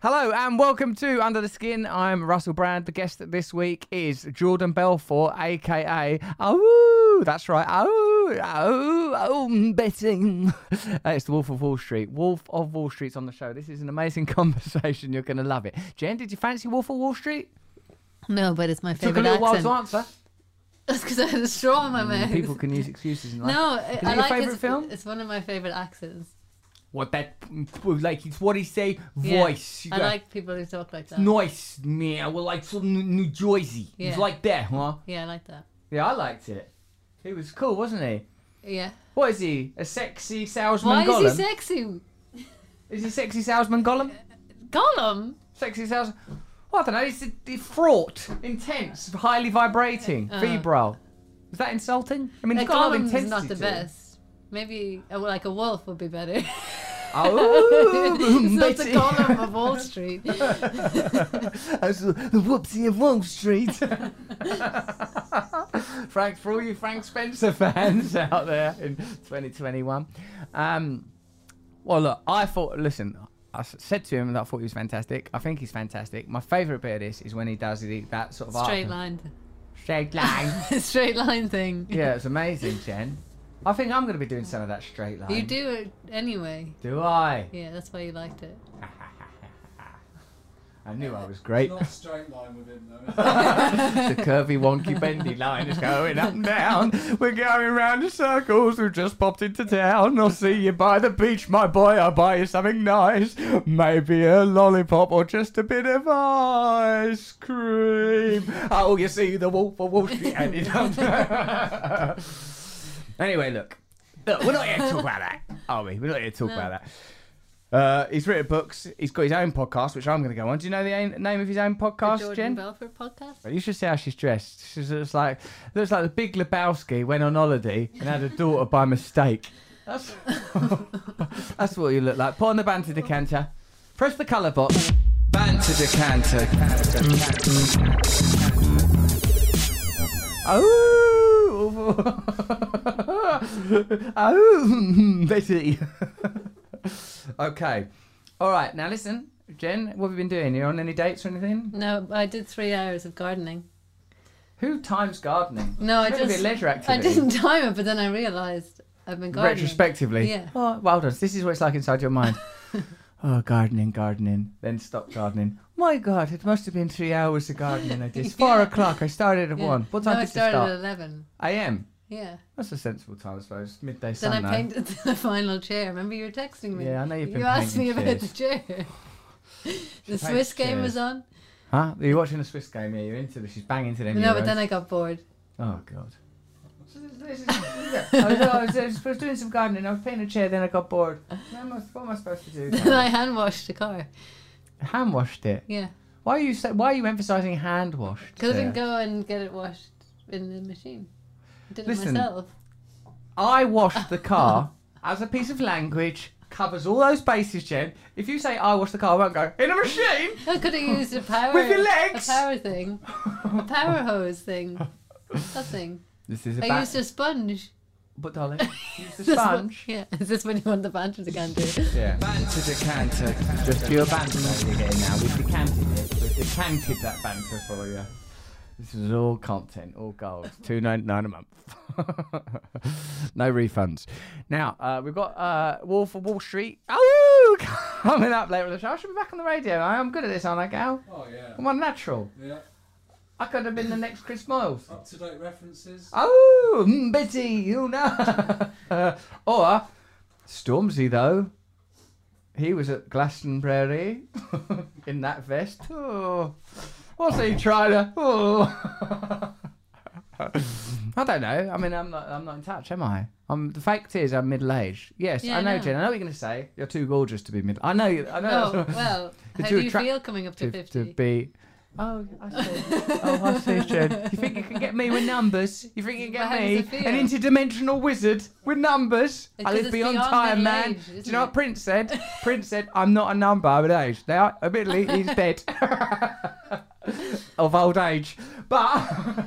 Hello and welcome to Under the Skin. I'm Russell Brand. The guest this week is Jordan Belfort, aka Oh, that's right. Oh, oh, oh, betting. It's the Wolf of Wall Street. Wolf of Wall Street's on the show. This is an amazing conversation. You're going to love it. Jen, did you fancy Wolf of Wall Street? No, but it's my Took a favorite little accent. while to answer. That's because I had a straw in my mouth. People can use excuses in life. no, it I your like favourite it's, film? It's one of my favorite accents. What that, like, it's what he say, Yeah. voice. You I got- like people who talk like that. Nice, man. Well, like from New- Jersey. Yeah. It's like that, huh? Yeah, I like that. Yeah, I liked it. He was cool, wasn't he? Yeah. What is he? A sexy salesman Why Gollum? is he sexy? Is he sexy salesman Gollum? Gollum? Sexy salesman. Well, I don't know. He's, he's fraught, intense, highly vibrating, Uh. febrile. Is that insulting? I mean, he's got a lot of intensity. not the best. Maybe uh, like a wolf would be better. Oh, it's not the Betty. Of Wall Street. That's the the whoopsie of Wall Street. Frank, for all you Frank Spencer fans out there in 2021. Um, well, look, I thought, listen, I said to him that I thought he was fantastic. I think he's fantastic. My favourite bit of this is when he does the, that sort of Straight line. Straight line. Straight line thing. yeah, it's amazing, Jen. I think I'm going to be doing some of that straight line. You do it anyway. Do I? Yeah, that's why you liked it. I knew I was great. Not a straight line with him though. the curvy, wonky, bendy line is going up and down. We're going round in circles. We've just popped into town. I'll see you by the beach, my boy. I'll buy you something nice. Maybe a lollipop or just a bit of ice cream. Oh, you see the Wolf of Wall Street and it Anyway, look. Look, we're not here to talk about that, are we? We're not here to talk No. about that. Uh, he's written books. He's got his own podcast, which I'm going to go on. Do you know the aim- name of his own podcast, Jordan Jen? Belfort podcast? You should see how she's dressed. She's just like looks like the Big Lebowski went on holiday and had a daughter by mistake. That's that's what you look like. Put on the banter decanter. Press the colour box. Banter decanter. Oh, oh, Betty. Ah, okay. All right. Now listen, Jen. What have you been doing? You on any dates or anything? No, I did three hours of gardening. Who times gardening? No, I It's to just a leisure I didn't time it, but then I realised I've been gardening. Retrospectively. Yeah. Oh, well done. This is what it's like inside your mind. oh, gardening, gardening. Then stop gardening. My God, it must have been three hours of gardening. I did. It's Four Yeah. o'clock. I started at Yeah. one. What time no, I did you started start? at eleven. I A.M. Yeah. That's a sensible time, I suppose. Midday Then sun. I though. painted the final chair. Remember you were texting me. Yeah, I know you've been You asked me painting about the chair. the Swiss game chairs. was on. Huh? You're you watching the Swiss game? Yeah, you're into this. She's banging to them. No, but then I got bored. Oh God. I, was, I, was, I was doing some gardening. I was painting a chair. Then I got bored. What am I, what am I supposed to do? Then I hand washed the car. Hand washed it. Yeah. Why are you sa- Why are you emphasising hand washed? Because I didn't go and get it washed in the machine. I did it myself. I washed the car as a piece of language covers all those bases, Jen. If you say I washed the car, I won't go in a machine. I could have used a power With your legs? a power thing. A power hose thing. nothing. thing. This is a I ba- used a sponge. But darling, use the This one- sponge. Yeah. Is this when you want the banter to can do? Yeah. Banter decanter. Just your banter again now. We've decanted it. We've decanted that banter for you. This is all content, all gold. Two ninety nine a month. no refunds. Now uh, we've got uh, Wolf of Wall Street. Oh, coming up later in the show. I should be back on the radio. I'm good at this, aren't I, Gal? Oh yeah. I'm on natural. Yeah. I could have been the next Chris Moyles. Up to date references. Oh, mm, Betty, you know. uh, or Stormzy, though. He was at Glastonbury in that vest. Oh, what's he trying to? Oh. I don't know. I mean, I'm not. I'm not in touch, am I? I'm. The fact is, I'm middle aged. Yes, Yeah, I I know, know. Jen. I know what you're going to say. You're too gorgeous to be middle. I know. I know. Oh well. Did How you do you attract- feel coming up to to, fifty? to be. Oh, I see. oh, I see, Jen. You think you can get me with numbers? You think you can get me, an interdimensional wizard with numbers? I live it's beyond beyond time, man. age, Do you isn't know it? what Prince said? Prince said, "I'm not a number, I'm an age." Now, admittedly, he's dead of old age, but.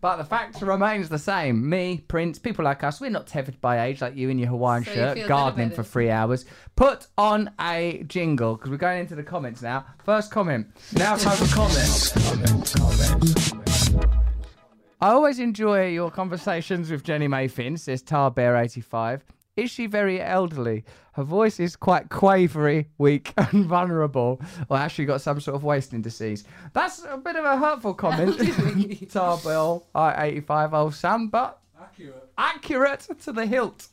But the fact remains the same. Me, Prince, people like us, we're not tethered by age like you in your Hawaiian So you shirt, feel gardening for three hours. Put on a jingle because we're going into the comments now. First comment. Now time for comments. I always enjoy your conversations with Jenny Mayfin, says Tarbear85. Is she very elderly? Her voice is quite quavery, weak, and vulnerable. Or has she got some sort of wasting disease? That's a bit of a hurtful comment, Tarbell, I 85 old Sam, but Accurate. accurate to the hilt.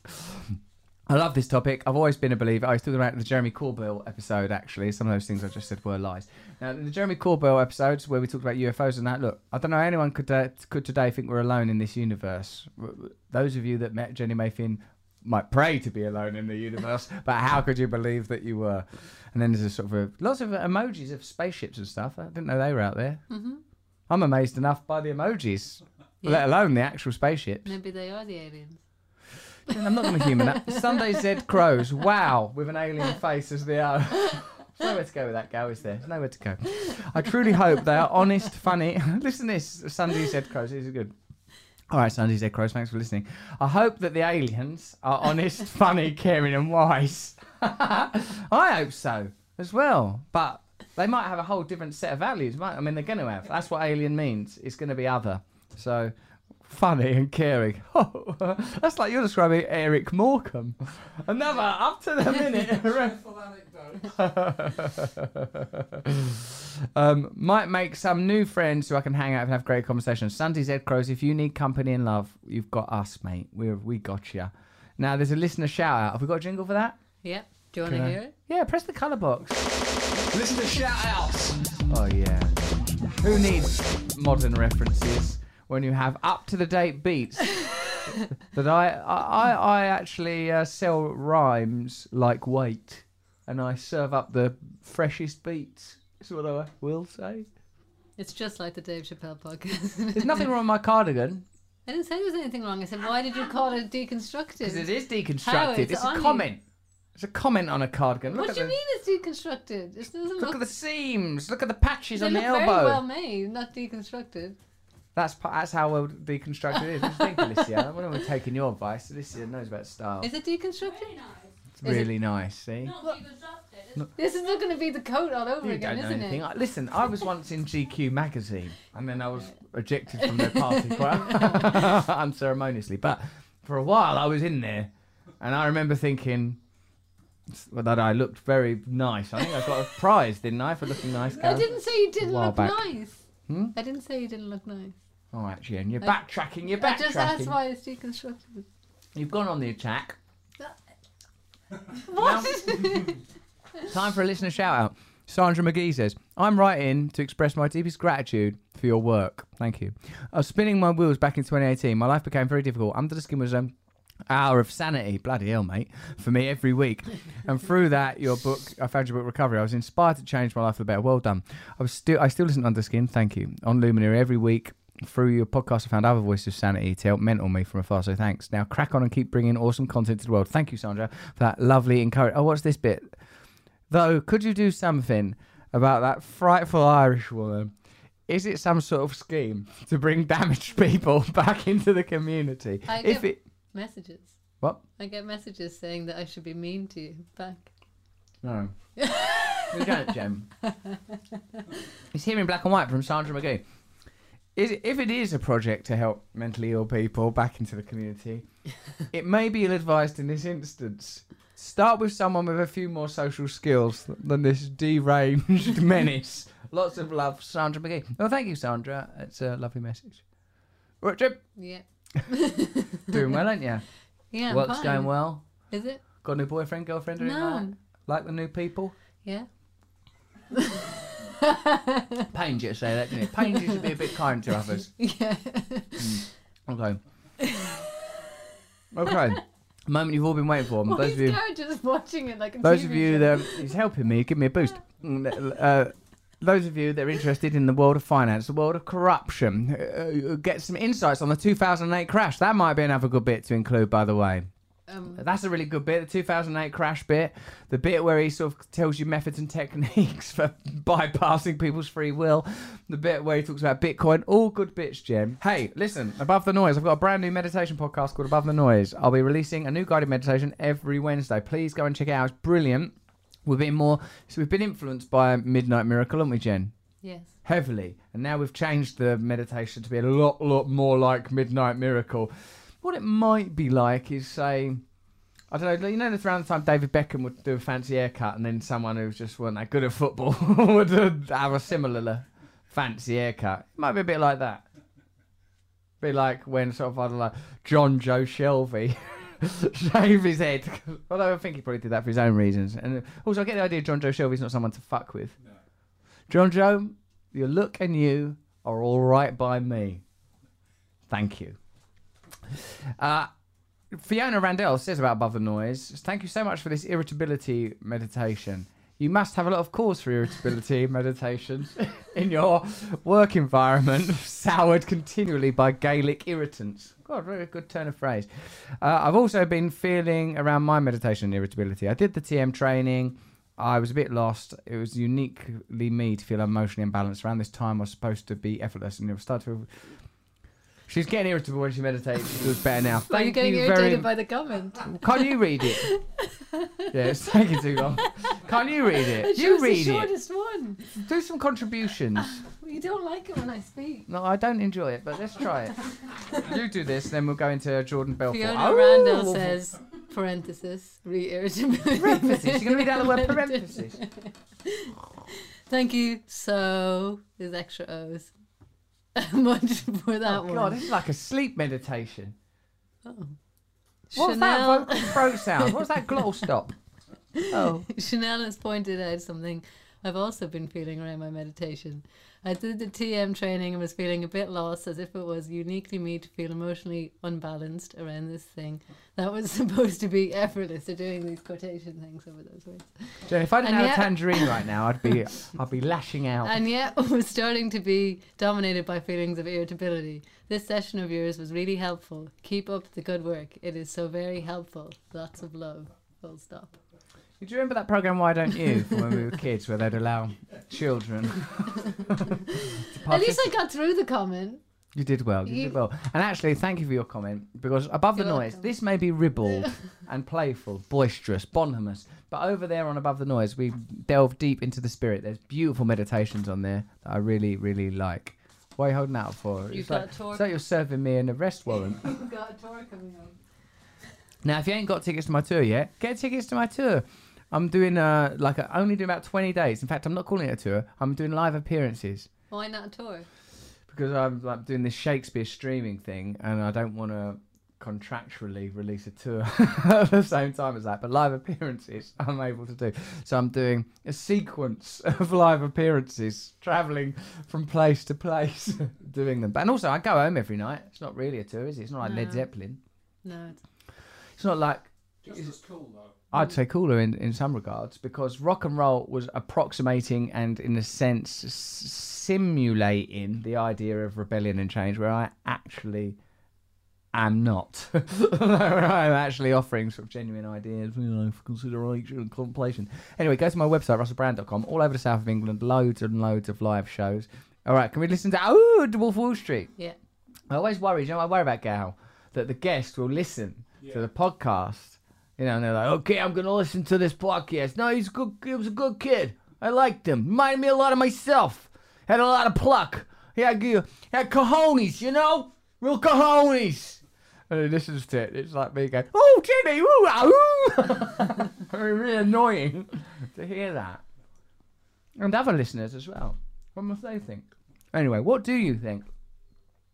I love this topic. I've always been a believer. I was talking about the Jeremy Corbell episode, actually. Some of those things I just said were lies. Now, the Jeremy Corbell episodes where we talked about UFOs and that, look, I don't know anyone could uh, could today think we're alone in this universe. Those of you that met Jenny Mayfin might pray to be alone in the universe, but how could you believe that you were? And then there's a sort of a, lots of emojis of spaceships and stuff. I didn't know they were out there. hmm I'm amazed enough by the emojis, Yeah. let alone the actual spaceships. Maybe they are the aliens. I'm not going to human that. Sunday Z Crows. Wow, with an alien face as the O. There's nowhere to go with that gal, is there? There's nowhere to go. I truly hope they are honest, funny. Listen to this, Sunday Z Crows. This is good. All right, Sunday Z Crows, thanks for listening. I hope that the aliens are honest, funny, caring, and wise. I hope so as well. But they might have a whole different set of values. Might I mean, they're going to have. That's what alien means. It's going to be other. So funny and caring. Oh, That's like you're describing Eric Morecambe. Another up to the minute. Full anecdote. um, might make some new friends who I can hang out and have great conversations. Sunday Z Crows, if you need company and love, you've got us, mate. We're, we got you. Now, there's a listener shout out. Have we got a jingle for that? Yep. Do you want to hear it? Yeah, press the colour box. Listener to shout outs. Oh, yeah. Who needs modern references when you have up to the date beats? that I, I, I actually uh, sell rhymes like weight and I serve up the freshest beats. Is what I will say. It's just like the Dave Chappelle podcast. There's nothing wrong with my cardigan I didn't say there was anything wrong. I said, why did you call it deconstructed? because it is How? deconstructed. It's It's, a on you. comment. It's a comment on a cardigan. Look what at do you the, mean it's deconstructed? It doesn't Look look, at the seams. Look at the patches they on the look elbow. very well made, not deconstructed. That's pa- that's how well deconstructed it is. What do you think, Alicia? When we're taking your advice, Alicia knows about style. Is it deconstructed? It's is it- really nice. See, Not deconstructed. This is not going to be the coat all over you again, don't know isn't anything. it? I- Listen, I was once in GQ magazine, and then I was ejected from their party quite unceremoniously. But for a while, I was in there, and I remember thinking that I looked very nice. I think I got a prize, didn't I, for looking nice? I Gal? didn't say you didn't while look back. nice. Hmm? I didn't say you didn't look nice. Oh, All right, and you're I- backtracking. You're I just backtracking. why it's deconstructed. You've gone on the attack. What? Time for a listener shout out. Sandra McGee says, I'm writing to express my deepest gratitude for your work. Thank you. I was spinning my wheels back in 2018. My life became very difficult. Under the skin was an hour of sanity, bloody hell, mate, for me every week. and through that, your book, I found your book Recovery. I was inspired to change my life for the better. Well done. I was still, I still listen to Under the Skin. Thank you. On Luminary every week. Through your podcast, I found other voices of sanity to help mentor me from afar. So thanks. Now crack on and keep bringing awesome content to the world. Thank you, Sandra, for that lovely encouragement. Oh, what's this bit? Though, could you do something about that frightful Irish woman? Is it some sort of scheme to bring damaged people back into the community? I if get- it messages. what? I get messages saying that I should be mean to you back. No. we don't, Jem. It's here in black and white from Sandra McGee. Is if it is a project to help mentally ill people back into the community, it may be ill-advised in this instance. Start with someone with a few more social skills than this deranged menace. Lots of love, Sandra McGee. Well, thank you, Sandra. It's a lovely message. Right, Jim, Yeah. doing well, ain't you? Yeah. I'm Work's fine. going well. Is it? Got a new boyfriend, girlfriend, or anything like No. that? Like the new people? Yeah. Pains you to say that, didn't it? Pains you to be a bit kind to others. Yeah. Okay. Okay. Moment you've all been waiting for. Why those of you, just watching it like those TV of you that he's helping me, give me a boost. Mm, Uh, those of you that are interested in the world of finance, the world of corruption, uh, get some insights on the 2008 crash. That might be another good bit to include, by the way. Um, That's a really good bit. The 2008 crash bit, the bit where he sort of tells you methods and techniques for bypassing people's free will, the bit where he talks about Bitcoin. All good bits, Jem. Hey, listen, Above the Noise. I've got a brand new meditation podcast called Above the Noise. I'll be releasing a new guided meditation every Wednesday. Please go and check it out. It's brilliant. We've been more, so we've been influenced by Midnight Miracle, haven't we, Jen? yes. heavily, and now we've changed the meditation to be a lot, lot more like Midnight Miracle. What it might be like is say, I don't know, you know, around the time David Beckham would do a fancy haircut, and then someone who just wasn't that good at football would have a similar fancy haircut. It might be a bit like that. Be like when sort of I don't know, Jonjo Shelvey. shave his head. Although I think he probably did that for his own reasons. And also, I get the idea Jonjo Shelvey's not someone to fuck with. Jonjo, your look and you are all right by me. Thank you. Uh, Fiona Randell says about Above the Noise, thank you so much for this irritability meditation. You must have a lot of cause for irritability meditations in your work environment, soured continually by Gaelic irritants. God, very good turn of phrase. Uh, I've also been feeling around my meditation irritability. I did the TM training. I was a bit lost. It was uniquely me to feel emotionally imbalanced. Around this time, I was supposed to be effortless, and it started to. She's getting irritable when she meditates. She does better now. Are you Thank getting you irritated very. by the comment? Can't you read it? yeah, it's taking too long. Can't you read it? You read it You shows read the it. shortest one. Do some contributions. Well, you don't like it when I speak. No, I don't enjoy it, but let's try it. You do this, then we'll go into Jordan Belfort. Fiona Oh! Randall says, parenthesis, re-irritability. Parenthesis. You're going to read out the word parenthesis. Thank you. So, there's extra O's. Much for that Oh, one. God, this is like a sleep meditation. Oh. What's Chanel, that vocal throat sound? What's that glottal stop? Oh. Chanel has pointed out something I've also been feeling around my meditation. I did the TM training and was feeling a bit lost, as if it was uniquely me to feel emotionally unbalanced around this thing that was supposed to be effortless. They're doing these quotation things over those words. Jen, if I didn't And have yet- a tangerine right now, I'd be, I'd be lashing out. And yet was starting to be dominated by feelings of irritability. This session of yours was really helpful. Keep up the good work. It is so very helpful. Lots of love. Full stop. Do you remember that program Why Don't You from when we were kids, where they'd allow children? to At least I got through the comment. You did well. You, You- did well. And actually, thank you for your comment because above the You're noise, welcome. this may be ribald and playful, boisterous, bonhomous, but over there on above the noise, we delve deep into the spirit. There's beautiful meditations on there that I really, really like. What are you holding out for? You've it's got like, a tour. it's like you're serving me an arrest warrant. You've got a tour coming up. Now, if you ain't got tickets to my tour yet, get tickets to my tour. I'm doing uh like a, only doing about 20 days. In fact, I'm not calling it a tour. I'm doing live appearances Why not a tour? because I'm like doing this Shakespeare streaming thing, and I don't want to contractually release a tour at the same time as that. But live appearances, I'm able to do. So I'm doing a sequence of live appearances, traveling from place to place, doing them. But and also, I go home every night. It's not really a tour, is it? It's not like Led No. Zeppelin. No, it's It's not like Just as cool though. I'd say cooler in, in some regards because rock and roll was approximating and, in a sense, simulating the idea of rebellion and change, where I actually am not. where I'm actually offering sort of genuine ideas, you know, for consideration and contemplation. Anyway, go to my website, russellbrand.com, all over the south of England, loads and loads of live shows. All right, can we listen to Oh, The Wolf Wall Street? yeah. I always worry, you know, I worry about Gal, that the guest will listen to the podcast, you know, and they're like, okay, I'm to listen to this podcast. No, he's a good, he was a good kid. I liked him. Reminded me a lot of myself. Had a lot of pluck. He had, had cojones, you know? Real cojones. And listens to it. It's like me going, oh, Jimmy, ooh, ah, ooh. Very really annoying to hear that. And other listeners as well. What must they think? Anyway, what do you think?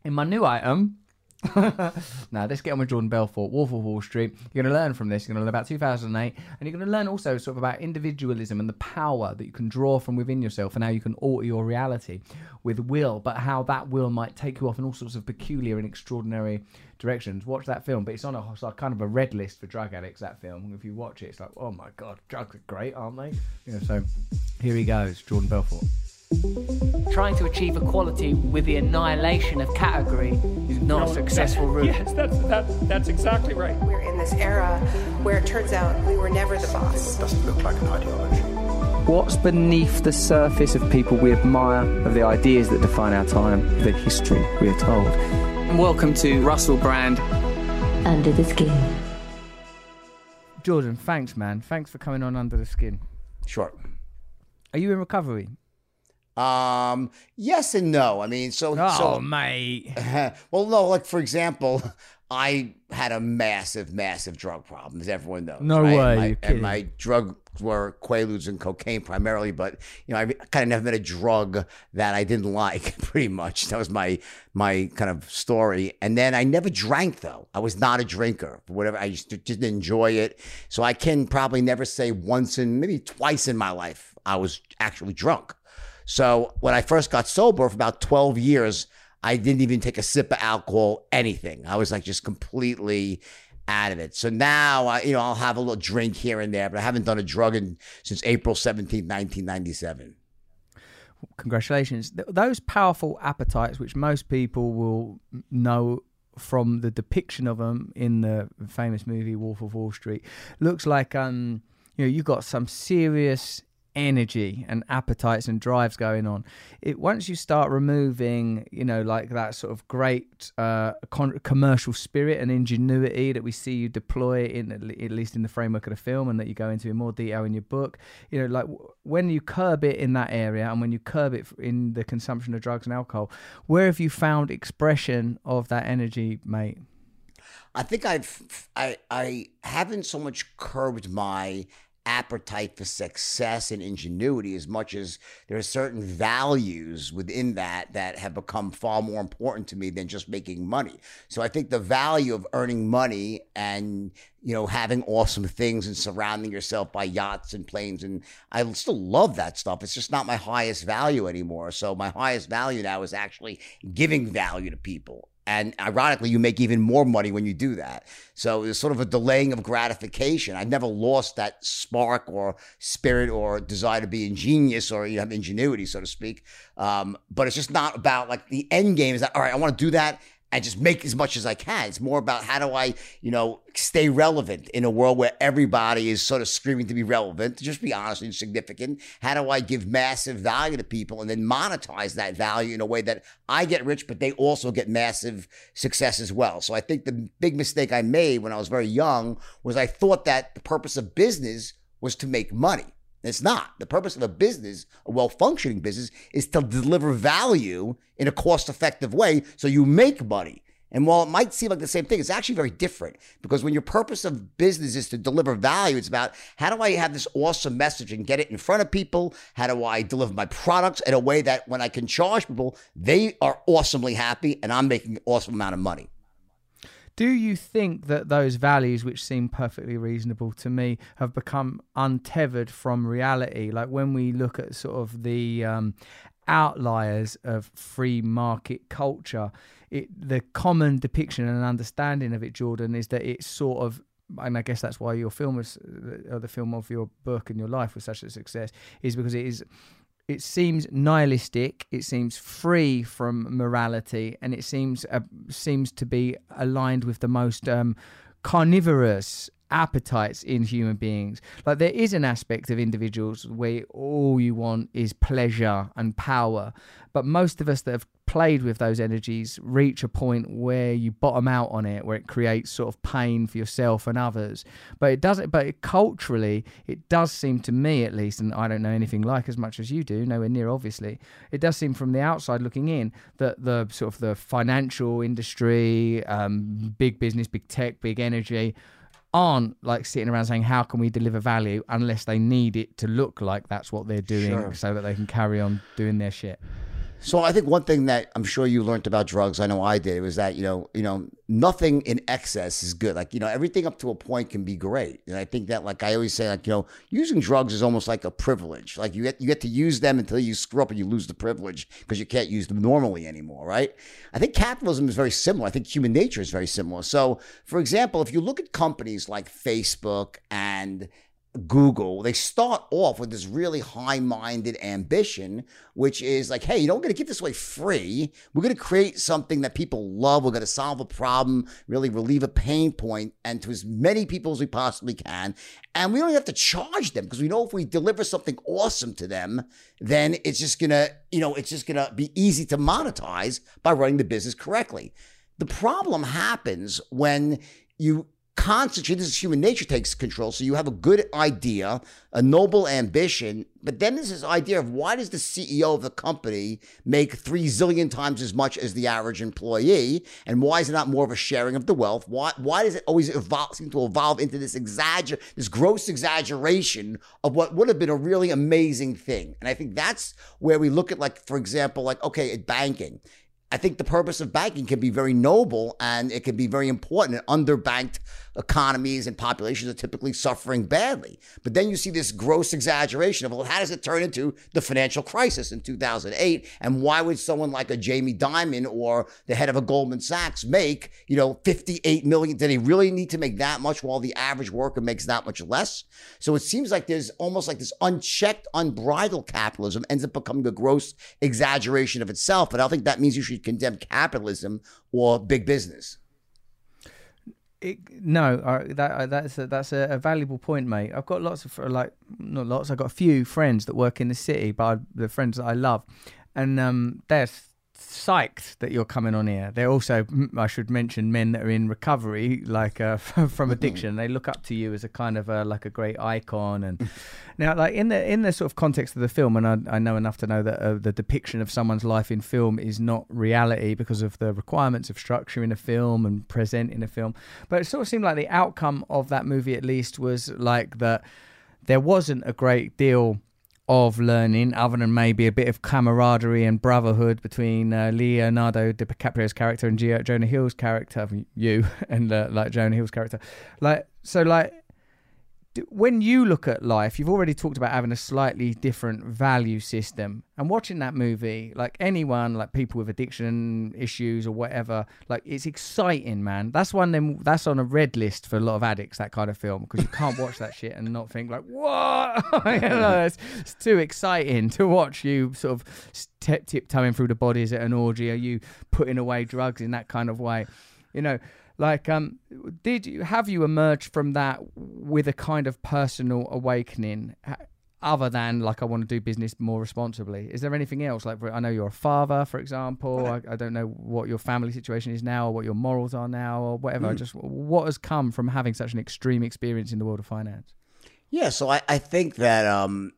In my new item, now let's get on with Jordan Belfort, Wolf of Wall Street. You're going to learn from this. You're going to learn about 2008, and you're going to learn also sort of about individualism and the power that you can draw from within yourself, and how you can alter your reality with will, but how that will might take you off in all sorts of peculiar and extraordinary directions. Watch that film, but it's on a it's like kind of a red list for drug addicts. That film, if you watch it, it's like, oh my god, drugs are great, aren't they? You know, so here he goes, Jordan Belfort. Trying to achieve equality with the annihilation of category is not a successful route. Yes, that's, that's, that's exactly right. We're in this era where it turns out we were never the boss. doesn't look like an ideology. What's beneath the surface of people we admire, of the ideas that define our time, the history we are told? And welcome to Russell Brand. Under the Skin. Jordan, thanks, man. Thanks for coming on Under the Skin. Sure. Are you in recovery? Um, yes and no. I mean, so Oh, so mate. well, no, like for example, I had a massive, massive drug problem, as everyone knows. No right? way, And my, and my drugs were quaaludes and cocaine primarily, but you know, I kind of never met a drug that I didn't like. Pretty much, that was my my kind of story. And then I never drank though. I was not a drinker. Whatever, I just didn't enjoy it. So I can probably never say once in maybe twice in my life I was actually drunk. So when I first got sober for about 12 years, I didn't even take a sip of alcohol, anything. I was like just completely out of it. So now I, you know, I'll have a little drink here and there, but I haven't done a drug in since April 17th, 1997. Congratulations. Th- those powerful appetites, which most people will know from the depiction of them in the famous movie Wolf of Wall Street, looks like um, you know, you've got some serious energy and appetites and drives going on. It once you start removing, you know, like that sort of great uh, con- commercial spirit and ingenuity that we see you deploy in at le- at least in the framework of the film, and that you go into in more detail in your book. You know, like when you curb it in that area, and when you curb it in the consumption of drugs and alcohol, where have you found expression of that energy, mate? I think I've I I haven't so much curbed my appetite for success and ingenuity as much as there are certain values within that that have become far more important to me than just making money. So I think the value of earning money and you know having awesome things and surrounding yourself by yachts and planes and I still love that stuff. It's just not my highest value anymore. So my highest value now is actually giving value to people. And ironically, you make even more money when you do that. So it's sort of a delaying of gratification. I've never lost that spark or spirit or desire to be ingenious or you know, ingenuity, so to speak. Um, but it's just not about like the end game is that, all right, I want to do that and just make as much as I can. It's more about how do I, you know, stay relevant in a world where everybody is sort of screaming to be relevant, to just be honest and significant. How do I give massive value to people and then monetize that value in a way that I get rich, but they also get massive success as well? So I think the big mistake I made when I was very young was I thought that the purpose of business was to make money. It's not. The purpose of a business, a well functioning business, is to deliver value in a cost effective way so you make money. And while it might seem like the same thing, it's actually very different because when your purpose of business is to deliver value, it's about how do I have this awesome message and get it in front of people? How do I deliver my products in a way that when I can charge people, they are awesomely happy and I'm making an awesome amount of money? Do you think that those values, which seem perfectly reasonable to me, have become untethered from reality? Like when we look at sort of the um, outliers of free market culture, it, the common depiction and understanding of it, Jordan, is that it's sort of and I guess that's why your film was, or the film of your book and your life was such a success, is because it is it seems nihilistic it seems free from morality and it seems uh, seems to be aligned with the most um, carnivorous appetites in human beings. Like there is an aspect of individuals where all you want is pleasure and power. But most of us that have played with those energies reach a point where you bottom out on it where it creates sort of pain for yourself and others. But it doesn't but culturally it does seem to me at least and i don't know anything like as much as you do nowhere near obviously it does seem from the outside looking in that the sort of the financial industry um, big business big tech big energy aren't like sitting around saying how can we deliver value unless they need it to look like that's what they're doing Sure. so that they can carry on doing their shit So I think one thing that I'm sure you learned about drugs, I know I did, was that you know, you know, nothing in excess is good. Like you know, everything up to a point can be great, and I think that, like I always say, like you know, using drugs is almost like a privilege. Like you get you get to use them until you screw up and you lose the privilege because you can't use them normally anymore, right? I think capitalism is very similar. I think human nature is very similar. So, for example, if you look at companies like Facebook and Google, they start off with this really high minded ambition, which is like, hey, you know, we're going to give this away free. We're going to create something that people love. We're going to solve a problem, really relieve a pain point, and to as many people as we possibly can. And we don't even have to charge them because we know if we deliver something awesome to them, then it's just going to, you know, it's just going to be easy to monetize by running the business correctly. The problem happens when you concentrate. This is human nature takes control. So you have a good idea, a noble ambition, but then there's this idea of why does the CEO of the company make three zillion times as much as the average employee, and why is it not more of a sharing of the wealth? Why why does it always evolve, seem to evolve into this exagger, this gross exaggeration of what would have been a really amazing thing? And I think that's where we look at, like for example, like okay, at banking. I think the purpose of banking can be very noble and it can be very important. Underbanked economies and populations are typically suffering badly. But then you see this gross exaggeration of, well, how does it turn into the financial crisis in 2008? And why would someone like a Jamie Dimon or the head of a Goldman Sachs make, you know, 58 million? Did he really need to make that much while the average worker makes that much less? So it seems like there's almost like this unchecked, unbridled capitalism ends up becoming a gross exaggeration of itself. But I don't think that means you should condemn capitalism or big business. It, no, uh, that that's a, that's a, a, valuable point, mate. I've got lots of like not lots. I've got a few friends that work in the city, but I, the friends that I love, and um, they're psyched that you're coming on here. They're also, I should mention, men that are in recovery, like uh, from addiction. They look up to you as a kind of a, like a great icon. And now, like in the in the sort of context of the film, and I, I know enough to know that uh, the depiction of someone's life in film is not reality because of the requirements of structure in a film and present in a film. But it sort of seemed like the outcome of that movie, at least, was like that there wasn't a great deal of learning, other than maybe a bit of camaraderie and brotherhood between uh, Leonardo DiCaprio's character and Jonah Hill's character, you and uh, like Jonah Hill's character, like so, like when you look at life, you've already talked about having a slightly different value system. And watching that movie, like anyone, like people with addiction issues or whatever, like it's exciting, man. That's one them. That's on a red list for a lot of addicts. That kind of film because you can't watch that shit and not think like, what? you know, it's, it's, too exciting to watch you sort of tip tiptoeing through the bodies at an orgy. Are you putting away drugs in that kind of way? You know like, um, did you have you emerged from that with a kind of personal awakening? Other than like I want to do business more responsibly, is there anything else? Like I know you're a father, for example. I, I, don't know what your family situation is now, or what your morals are now, or whatever. Mm. Just what has come from having such an extreme experience in the world of finance? Yeah, so I, I think that um,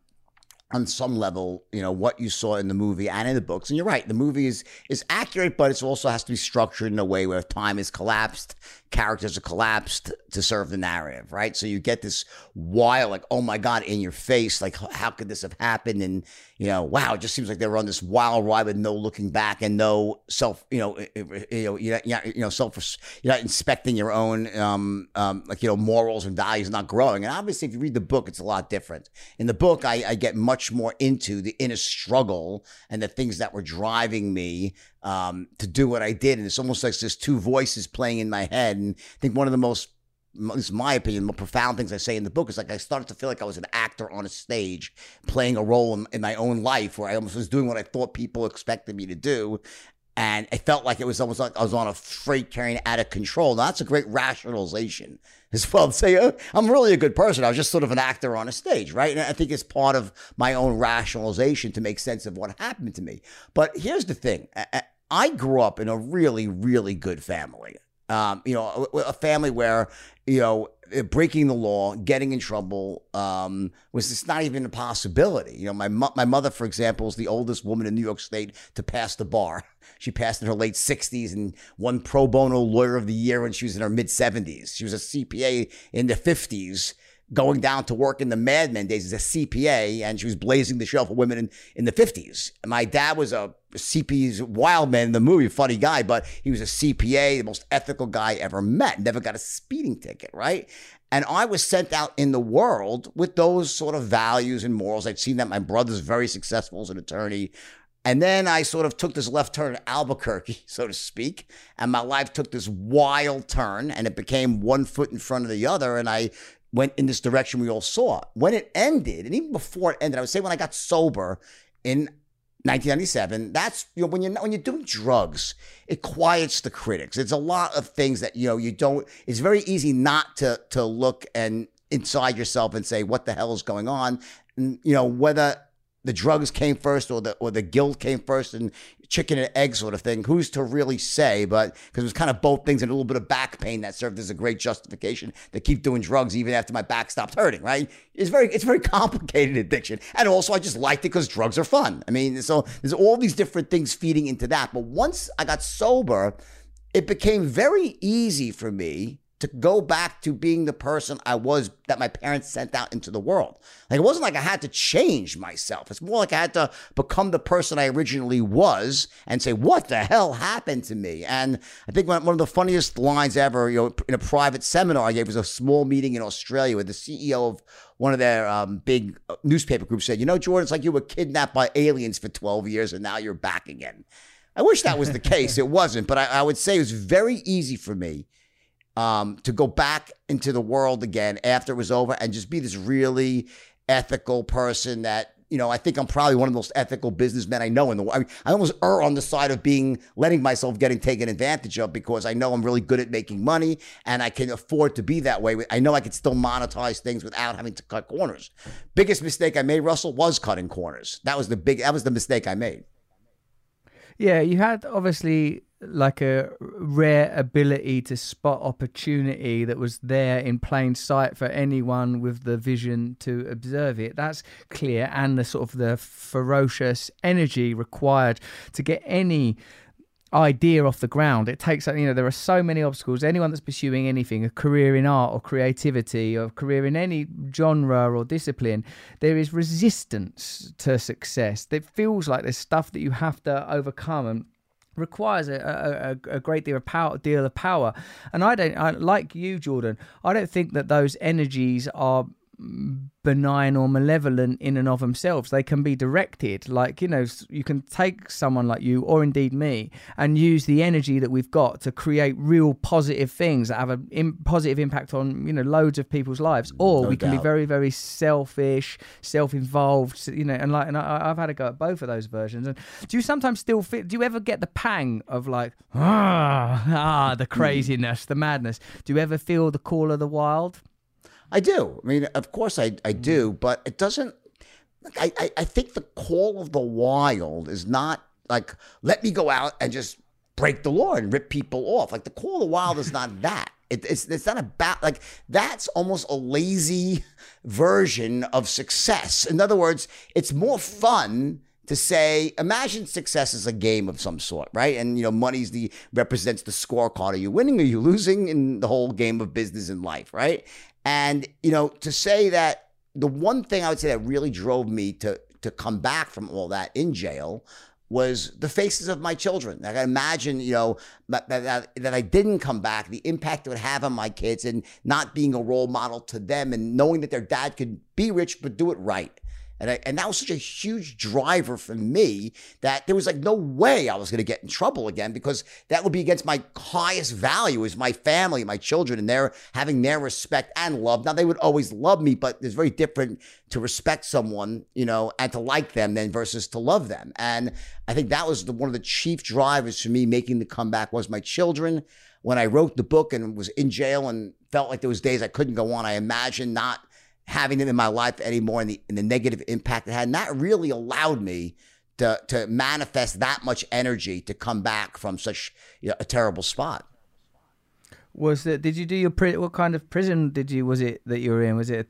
on some level, you know, what you saw in the movie and in the books. And you're right, the movie is is accurate, but it also has to be structured in a way where time is collapsed characters are collapsed to serve the narrative, right? So you get this wild, like, oh my God, in your face, like, how could this have happened? And, you know, wow, it just seems like they were on this wild ride with no looking back and no self, you know, you know, you know, self, you're not inspecting your own, um, um, like, you know, morals and values, not growing. And obviously, if you read the book, it's a lot different. In the book, I, I get much more into the inner struggle and the things that were driving me um, to do what I did. And it's almost like there's two voices playing in my head. And I think one of the most, this is my opinion, the profound things I say in the book is like I started to feel like I was an actor on a stage playing a role in, in my own life where I almost was doing what I thought people expected me to do. And it felt like it was almost like I was on a freight carrying out of control. Now, that's a great rationalization as well to say, oh, I'm really a good person. I was just sort of an actor on a stage, right? And I think it's part of my own rationalization to make sense of what happened to me. But here's the thing I grew up in a really, really good family. Um, you know, a, a, family where, you know, breaking the law, getting in trouble um, was just not even a possibility. You know, my my mother, for example, is the oldest woman in New York State to pass the bar. She passed in her late 60s and won pro bono lawyer of the year when she was in her mid 70s. She was a CPA in the 50s going down to work in the Mad Men days as a CPA, and she was blazing the trail for women in, in the 50s. And my dad was a CP's wild man in the movie, funny guy, but he was a CPA, the most ethical guy ever met, never got a speeding ticket, right? And I was sent out in the world with those sort of values and morals. I'd seen that my brother's very successful as an attorney. And then I sort of took this left turn in Albuquerque, so to speak, and my life took this wild turn and it became one foot in front of the other. And I went in this direction we all saw. When it ended, and even before it ended, I would say when I got sober in 1997, that's you know when you're when you're doing drugs, it quiets the critics. It's a lot of things that you know you don't. It's very easy not to to look and inside yourself and say what the hell is going on, and you know whether the drugs came first or the or the guilt came first and chicken and egg sort of thing. Who's to really say? But because it was kind of both things and a little bit of back pain that served as a great justification to keep doing drugs even after my back stopped hurting. Right? It's very it's very complicated addiction, and also I just liked it because drugs are fun. I mean, so there's all these different things feeding into that. But once I got sober, it became very easy for me to go back to being the person I was that my parents sent out into the world. Like it wasn't like I had to change myself. It's more like I had to become the person I originally was and say, what the hell happened to me? And I think one of the funniest lines ever, you know, in a private seminar I gave was a small meeting in Australia where the CEO of one of their um, big uh, newspaper groups said, you know, Jordan, it's like you were kidnapped by aliens for 12 years and now you're back again. I wish that was the case. It wasn't, but I, I would say it was very easy for me um, to go back into the world again after it was over and just be this really ethical person that you know I think I'm probably one of the most ethical businessmen I know in the world. I, I almost err on the side of being letting myself getting taken advantage of because I know I'm really good at making money and I can afford to be that way. I know I can still monetize things without having to cut corners. Biggest mistake I made, Russell, was cutting corners. That was the big. That was the mistake I made. Yeah, you had obviously like a rare ability to spot opportunity that was there in plain sight for anyone with the vision to observe it. That's clear, and the sort of the ferocious energy required to get any idea off the ground. It takes, you know, there are so many obstacles. Anyone that's pursuing anything, a career in art or creativity or a career in any genre or discipline, there is resistance to success. It feels like there's stuff that you have to overcome and requires a, a, a great deal of power deal of power. And i don't I, like you jordan i don't think that those energies are benign or malevolent in and of themselves. They can be directed. Like, you know, you can take someone like you or indeed me and use the energy that we've got to create real positive things that have a in, positive impact on, you know, loads of people's lives. Or No we can be very, very selfish, self involved, you know, and like, and I, I've had a go at both of those versions. And do you sometimes still feel, do you ever get the pang of like, ah, ah the craziness, the madness? Do you ever feel the call of the wild? I do. I mean, of course I, I do, mm-hmm. but it doesn't. I, I, I think the call of the wild is not like, let me go out and just break the law and rip people off. Like, the call of the wild is not that. It, it's, it's not about, like, that's almost a lazy version of success. In other words, it's more fun to say imagine success is a game of some sort right and you know money's the represents the scorecard are you winning are you losing in the whole game of business and life right and you know to say that the one thing i would say that really drove me to to come back from all that in jail was the faces of my children. Like I imagine, you know, that, that, that I didn't come back, the impact it would have on my kids and not being a role model to them and knowing that their dad could be rich but do it right. And, I, and that was such a huge driver for me that there was like no way I was going to get in trouble again because that would be against my highest value is my family, my children, and their having their respect and love. Now they would always love me, but it's very different to respect someone, you know, and to like them than versus to love them. And I think that was the, one of the chief drivers for me making the comeback was my children. When I wrote the book and was in jail and felt like there was days I couldn't go on, I imagined not having them in my life anymore and the, and the negative impact it had. And that really allowed me to, to manifest that much energy to come back from such you know, a terrible spot. Was that Did you do your pri- what kind of prison did you? Was it that you were in? Was it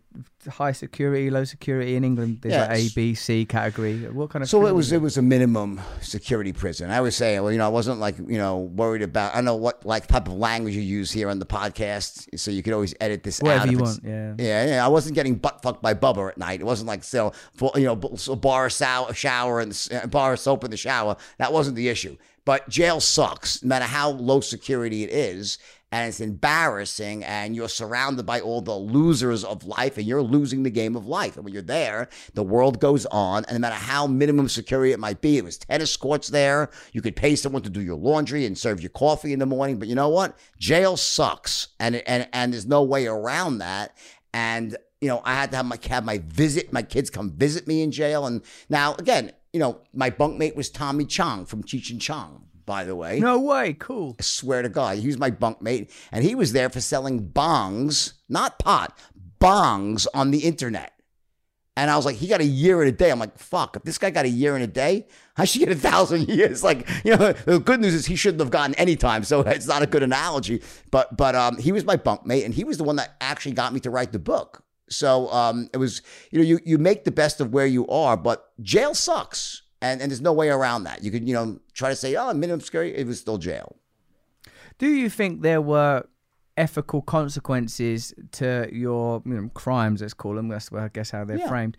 high security, low security in England? There's like A. B, C category. What kind of? So it prison was it was a minimum security prison. I was saying, well, you know, I wasn't like you know worried about. I don't know what like type of language you use here on the podcast, so you could always edit this Whatever out. you want, yeah. yeah, yeah. I wasn't getting butt fucked by Bubba at night. It wasn't like so, for, you know, bar sow, shower and uh, bar of soap in the shower. That wasn't the issue. But jail sucks, no matter how low security it is. And it's embarrassing, and you're surrounded by all the losers of life, and you're losing the game of life. And when you're there, the world goes on, and no matter how minimum security it might be, it was tennis courts there. You could pay someone to do your laundry and serve you coffee in the morning. But you know what? Jail sucks, and and and there's no way around that. and you know I had to have my have my visit my kids come visit me in jail. And now again, you know my bunkmate was Tommy Chong from Cheech and Chong, by the way. No way. Cool. I swear to God, he was my bunkmate, and he was there for selling bongs, not pot, bongs on the internet. And I was like, he got a year and a day. I'm like, fuck, if this guy got a year and a day, I should get a thousand years. Like, you know, the good news is he shouldn't have gotten any time. So it's not a good analogy. But but um he was my bunkmate and he was the one that actually got me to write the book. So um it was, you know, you you make the best of where you are, but jail sucks. And and there's no way around that. You could, you know, try to say, oh, minimum security, it was still jail. Do you think there were ethical consequences to your you know, crimes? Let's call them. That's where I guess how they're Yeah. framed.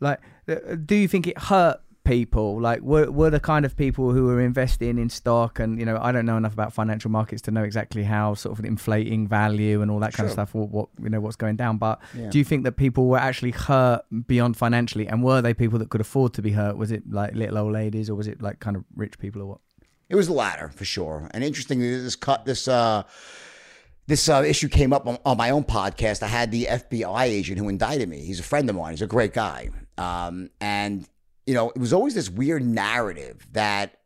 Like, uh, do you think it hurt people? Like, were were the kind of people who were investing in stock and you know, I don't know enough about financial markets to know exactly how sort of inflating value and all that kind of stuff. What, what you know, what's going down? But Yeah. do you think that people were actually hurt beyond financially? And were they people that could afford to be hurt? Was it like little old ladies, or was it like kind of rich people, or what? It was the latter for sure. And interestingly, this cut this uh this uh, issue came up on, on my own podcast. I had the FBI agent who indicted me. He's a friend of mine. He's a great guy. Um, and you know, it was always this weird narrative that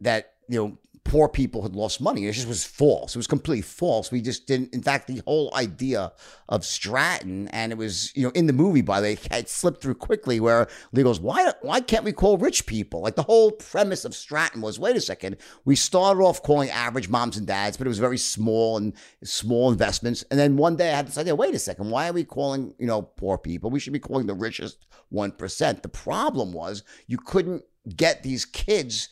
that you know poor people had lost money. It just was false. It was completely false. We just didn't. In fact, the whole idea of Stratton, and it was you know in the movie by the way, it slipped through quickly where Lee goes, why why can't we call rich people? Like the whole premise of Stratton was, wait a second, we started off calling average moms and dads, but it was very small and small investments. And then one day I had this idea, wait a second, why are we calling you know poor people? We should be calling the richest one percent. The problem was you couldn't get these kids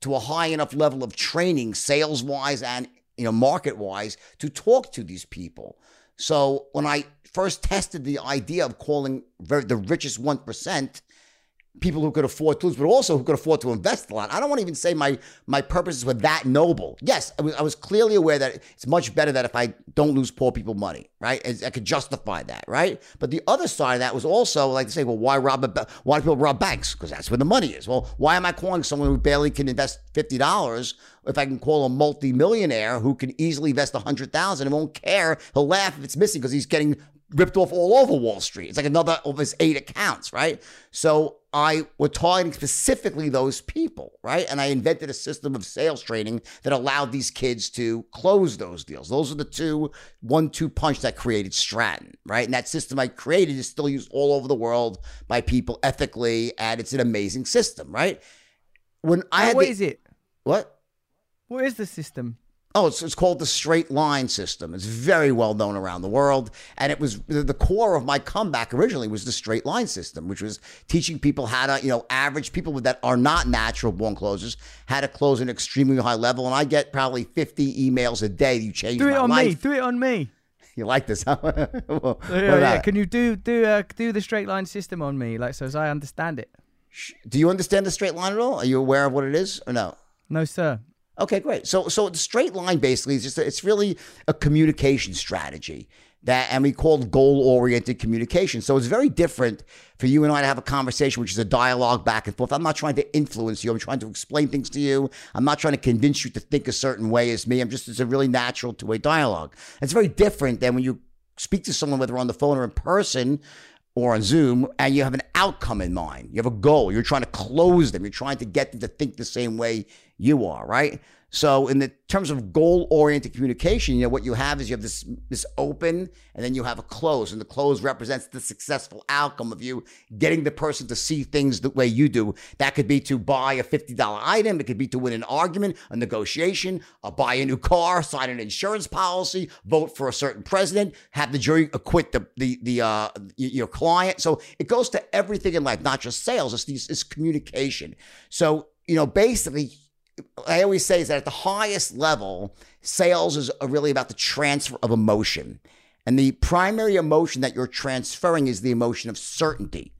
to a high enough level of training, sales wise and you know market wise, to talk to these people. So when I first tested the idea of calling the richest one percent people who could afford to lose, but also who could afford to invest a lot. I don't want to even say my my purposes were that noble. Yes, I was, I was clearly aware that it's much better that if I don't lose poor people money, right? As- I could justify that, right? But the other side of that was also like to say, well, why rob a why do people rob banks? Because that's where the money is. Well, why am I calling someone who barely can invest fifty dollars if I can call a multimillionaire who can easily invest a hundred thousand and won't care? He'll laugh if it's missing because he's getting ripped off all over Wall Street. It's like another of his eight accounts, right? So I was targeting specifically those people, right? And I invented a system of sales training that allowed these kids to close those deals. Those are the two one-two punch that created Stratton, right? And that system I created is still used all over the world by people ethically, and it's an amazing system, right? When I had what the- is it? what? What is the system? Oh, it's, it's called the straight line system. It's very well known around the world. And it was the core of my comeback originally was the straight line system, which was teaching people how to, you know, average people that are not natural born closers, how to close an extremely high level. And I get probably 50 emails a day. You change Do it on me. Do it on me. You like this, huh? Well, Yeah, yeah. Can you do do uh, do the straight line system on me, like so as I understand it? Do you understand the straight line at all? Are you aware of what it is or no? No, sir. Okay, great. So so the straight line basically is just a, it's really a communication strategy that and we call goal oriented communication. So it's very different for you and I to have a conversation, which is a dialogue back and forth. I'm not trying to influence you. I'm trying to explain things to you. I'm not trying to convince you to think a certain way as me. I'm just it's a really natural two way dialogue. It's very different than when you speak to someone whether on the phone or in person or on Zoom, and you have an outcome in mind. You have a goal. You're trying to close them. You're trying to get them to think the same way you are, right? So, in the terms of goal-oriented communication, you know what you have is you have this this open, and then you have a close, and the close represents the successful outcome of you getting the person to see things the way you do. That could be to buy a fifty dollar item. It could be to win an argument, a negotiation, a buy a new car, sign an insurance policy, vote for a certain president, have the jury acquit the the the uh, your client. So it goes to everything in life, not just sales. It's these it's communication. So you know, basically, I always say is that at the highest level, sales is really about the transfer of emotion. And the primary emotion that you're transferring is the emotion of certainty.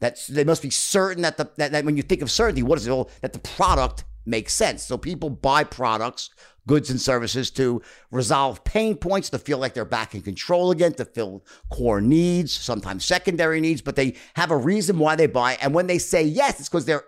That's they must be certain that the that, that when you think of certainty, what is it? Well, that the product makes sense. So people buy products, goods and services to resolve pain points, to feel like they're back in control again, to fill core needs, sometimes secondary needs, but they have a reason why they buy. And when they say yes, it's because they're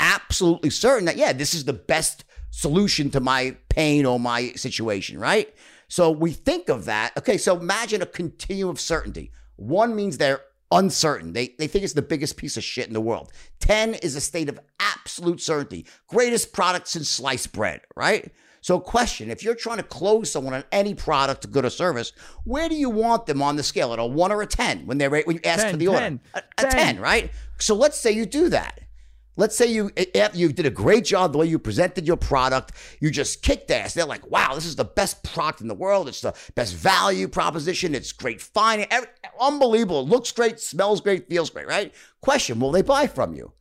absolutely certain that, yeah, this is the best solution to my pain or my situation, right? So we think of that. Okay, so imagine a continuum of certainty. One means they're uncertain. They, they think it's the biggest piece of shit in the world. 10 is a state of absolute certainty. Greatest product since sliced bread, right? So, question if you're trying to close someone on any product, good or service, where do you want them on the scale? At a one or a 10 when, they're, when you ask 10, for the 10, order? A, a 10. 10. right? So, let's say you do that. Let's say you you did a great job the way you presented your product, you just kicked ass. They're like, "Wow, this is the best product in the world. It's the best value proposition. It's great finding, unbelievable. It looks great, smells great, feels great." Right? Question: Will they buy from you?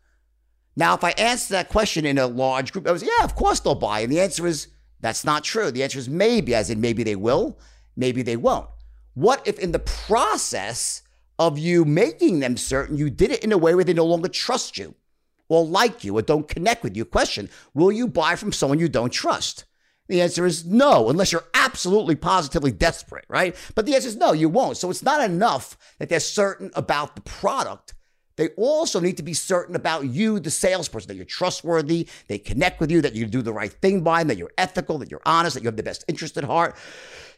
Now, if I answer that question in a large group, I was, "Yeah, of course they'll buy," and the answer is that's not true. The answer is maybe, as in maybe they will, maybe they won't. What if in the process of you making them certain, you did it in a way where they no longer trust you? Or like you or don't connect with you. Question Will you buy from someone you don't trust? The answer is no, unless you're absolutely positively desperate, right? But the answer is no, you won't. So it's not enough that they're certain about the product. They also need to be certain about you, the salesperson, that you're trustworthy, they connect with you, that you do the right thing by them, that you're ethical, that you're honest, that you have the best interest at heart.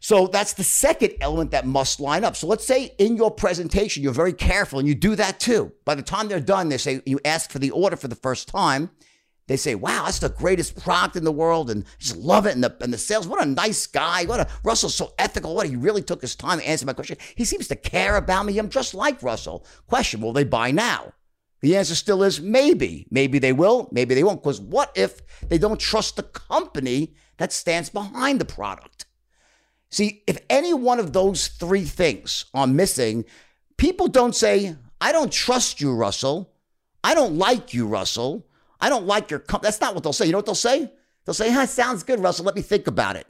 So that's the second element that must line up. So let's say in your presentation, you're very careful and you do that too. By the time they're done, they say, you ask for the order for the first time. They say, wow, that's the greatest product in the world and just love it. And the, and the sales, what a nice guy. What a, Russell's so ethical. What, he really took his time to answer my question. He seems to care about me. I'm just like Russell. Question, will they buy now? The answer still is maybe. Maybe they will, maybe they won't. Because what if they don't trust the company that stands behind the product? See, if any one of those three things are missing, people don't say, I don't trust you, Russell. I don't like you, Russell. I don't like your company. That's not what they'll say. You know what they'll say? They'll say, huh, sounds good, Russell. Let me think about it.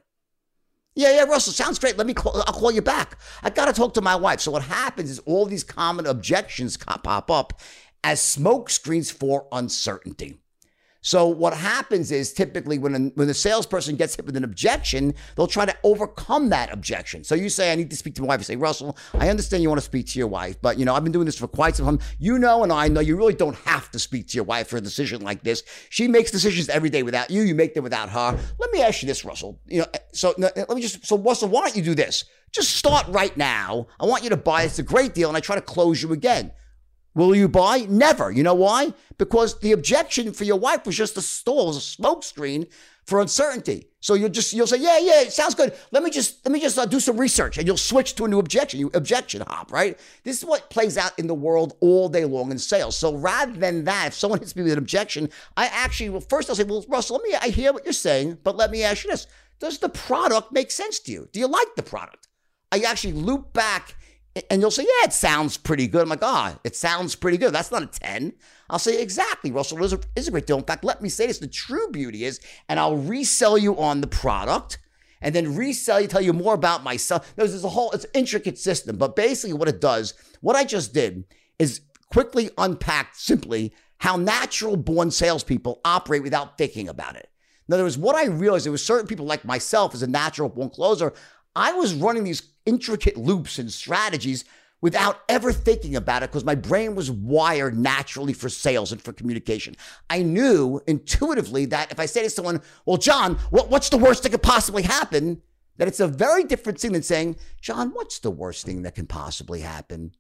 Yeah, yeah, Russell, sounds great. Let me call, I'll call you back. I got to talk to my wife. So what happens is all these common objections pop up as smoke screens for uncertainty. So what happens is typically when a, when the salesperson gets hit with an objection, they'll try to overcome that objection. So you say, "I need to speak to my wife." You say, "Russell, I understand you want to speak to your wife, but you know I've been doing this for quite some time. You know, and I know you really don't have to speak to your wife for a decision like this. She makes decisions every day without you. You make them without her. Let me ask you this, Russell. You know, so let me just so Russell, why don't you do this? Just start right now. I want you to buy. It's a great deal, and I try to close you again." Will you buy? Never. You know why? Because the objection for your wife was just a stall, a smoke screen for uncertainty. So you'll just you'll say, yeah, yeah, it sounds good. Let me just let me just uh, do some research, and you'll switch to a new objection. You objection hop, right? This is what plays out in the world all day long in sales. So rather than that, if someone hits me with an objection, I actually well first I'll say, well, Russell, let me I hear what you're saying, but let me ask you this: Does the product make sense to you? Do you like the product? I actually loop back and you'll say, yeah, it sounds pretty good. I'm like, ah, oh, it sounds pretty good. That's not a 10. I'll say, exactly, Russell, is a, is a great deal. In fact, let me say this. The true beauty is, and I'll resell you on the product and then resell you, tell you more about myself. There's, a whole, it's an intricate system. But basically what it does, what I just did is quickly unpack simply how natural born salespeople operate without thinking about it. In other words, what I realized, there was certain people like myself as a natural born closer, I was running these intricate loops and strategies without ever thinking about it because my brain was wired naturally for sales and for communication. I knew intuitively that if I say to someone, Well, John, what, what's the worst that could possibly happen? That it's a very different thing than saying, John, what's the worst thing that can possibly happen?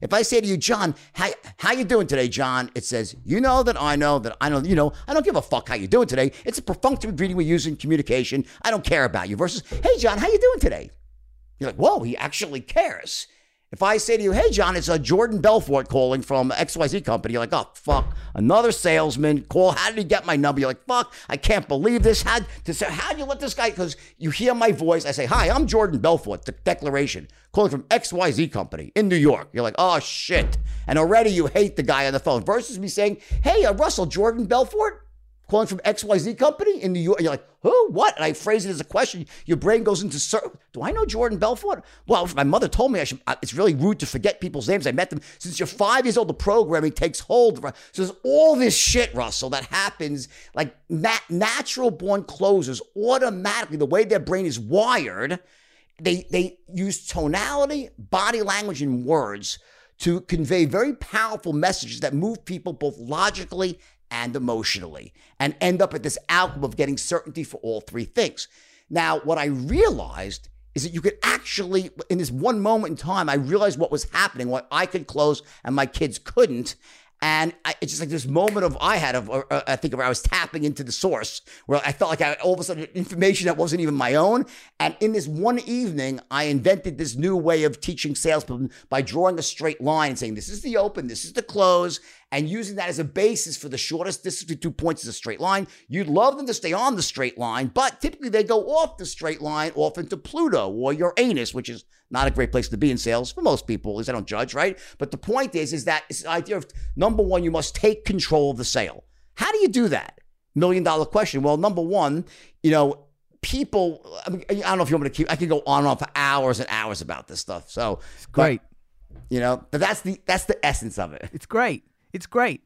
If I say to you, John, how, how you doing today, John? It says, you know that I know that I know, you know, I don't give a fuck how you doing today. It's a perfunctory greeting we use in communication. I don't care about you versus, hey, John, how you doing today? You're like, whoa, he actually cares. If I say to you, hey, John, it's a Jordan Belfort calling from XYZ company, you're like, oh, fuck, another salesman call. How did he get my number? You're like, fuck, I can't believe this. How, to how'd you let this guy, because you hear my voice. I say, hi, I'm Jordan Belfort, the declaration, calling from XYZ company in New York. You're like, oh, shit. And already you hate the guy on the phone versus me saying, hey, uh, Russell, Jordan Belfort? Calling from XYZ company in New York. You're like, who? What? And I phrase it as a question. Your brain goes into, Sir, do I know Jordan Belfort? Well, my mother told me I should, it's really rude to forget people's names. I met them. Since you're five years old, the programming takes hold. So there's all this shit, Russell, that happens like nat- natural born closers automatically, the way their brain is wired, they, they use tonality, body language, and words to convey very powerful messages that move people both logically and emotionally and end up at this outcome of getting certainty for all three things. Now, what I realized is that you could actually, in this one moment in time, I realized what was happening, what I could close and my kids couldn't. And I, it's just like this moment of I had of uh, I think where I was tapping into the source where I felt like I all of a sudden information that wasn't even my own. And in this one evening, I invented this new way of teaching salespeople by drawing a straight line and saying this is the open, this is the close, and using that as a basis for the shortest distance between two points is a straight line. You'd love them to stay on the straight line, but typically they go off the straight line, off into Pluto or Uranus, which is not a great place to be in sales for most people, at least I don't judge, right? But the point is, is that it's the idea of number one, you must take control of the sale. How do you do that? Million dollar question. Well, number one, you know, people, I, mean, I don't know if you want me to keep, I could go on and on for hours and hours about this stuff. So, it's Great. but, you know, but that's the, that's the essence of it. It's great. It's great.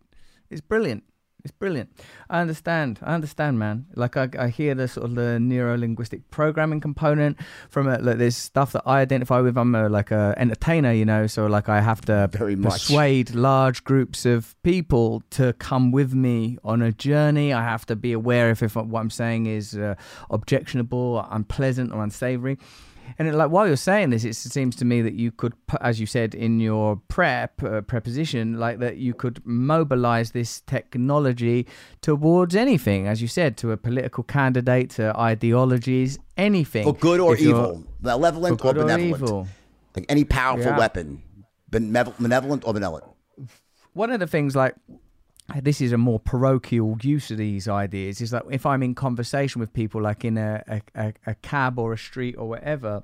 It's brilliant. It's brilliant. I understand. I understand, man. Like I, I hear the sort of the neuro linguistic programming component from it. Like there's stuff that I identify with. I'm a, like a entertainer, you know. So like I have to Very much. persuade large groups of people to come with me on a journey. I have to be aware if, if what I'm saying is uh, objectionable, unpleasant, or unsavory. And it, like while you're saying this, it seems to me that you could, as you said in your prep uh, preposition, like that you could mobilize this technology towards anything, as you said, to a political candidate, to ideologies, anything. For good or If evil, malevolent or or benevolent. evil. Like any powerful Yeah. weapon, benevolent, benevolent or benevolent. one of the things like this is a more parochial use of these ideas is that if i'm in conversation with people like in a, a, a, cab or a street or whatever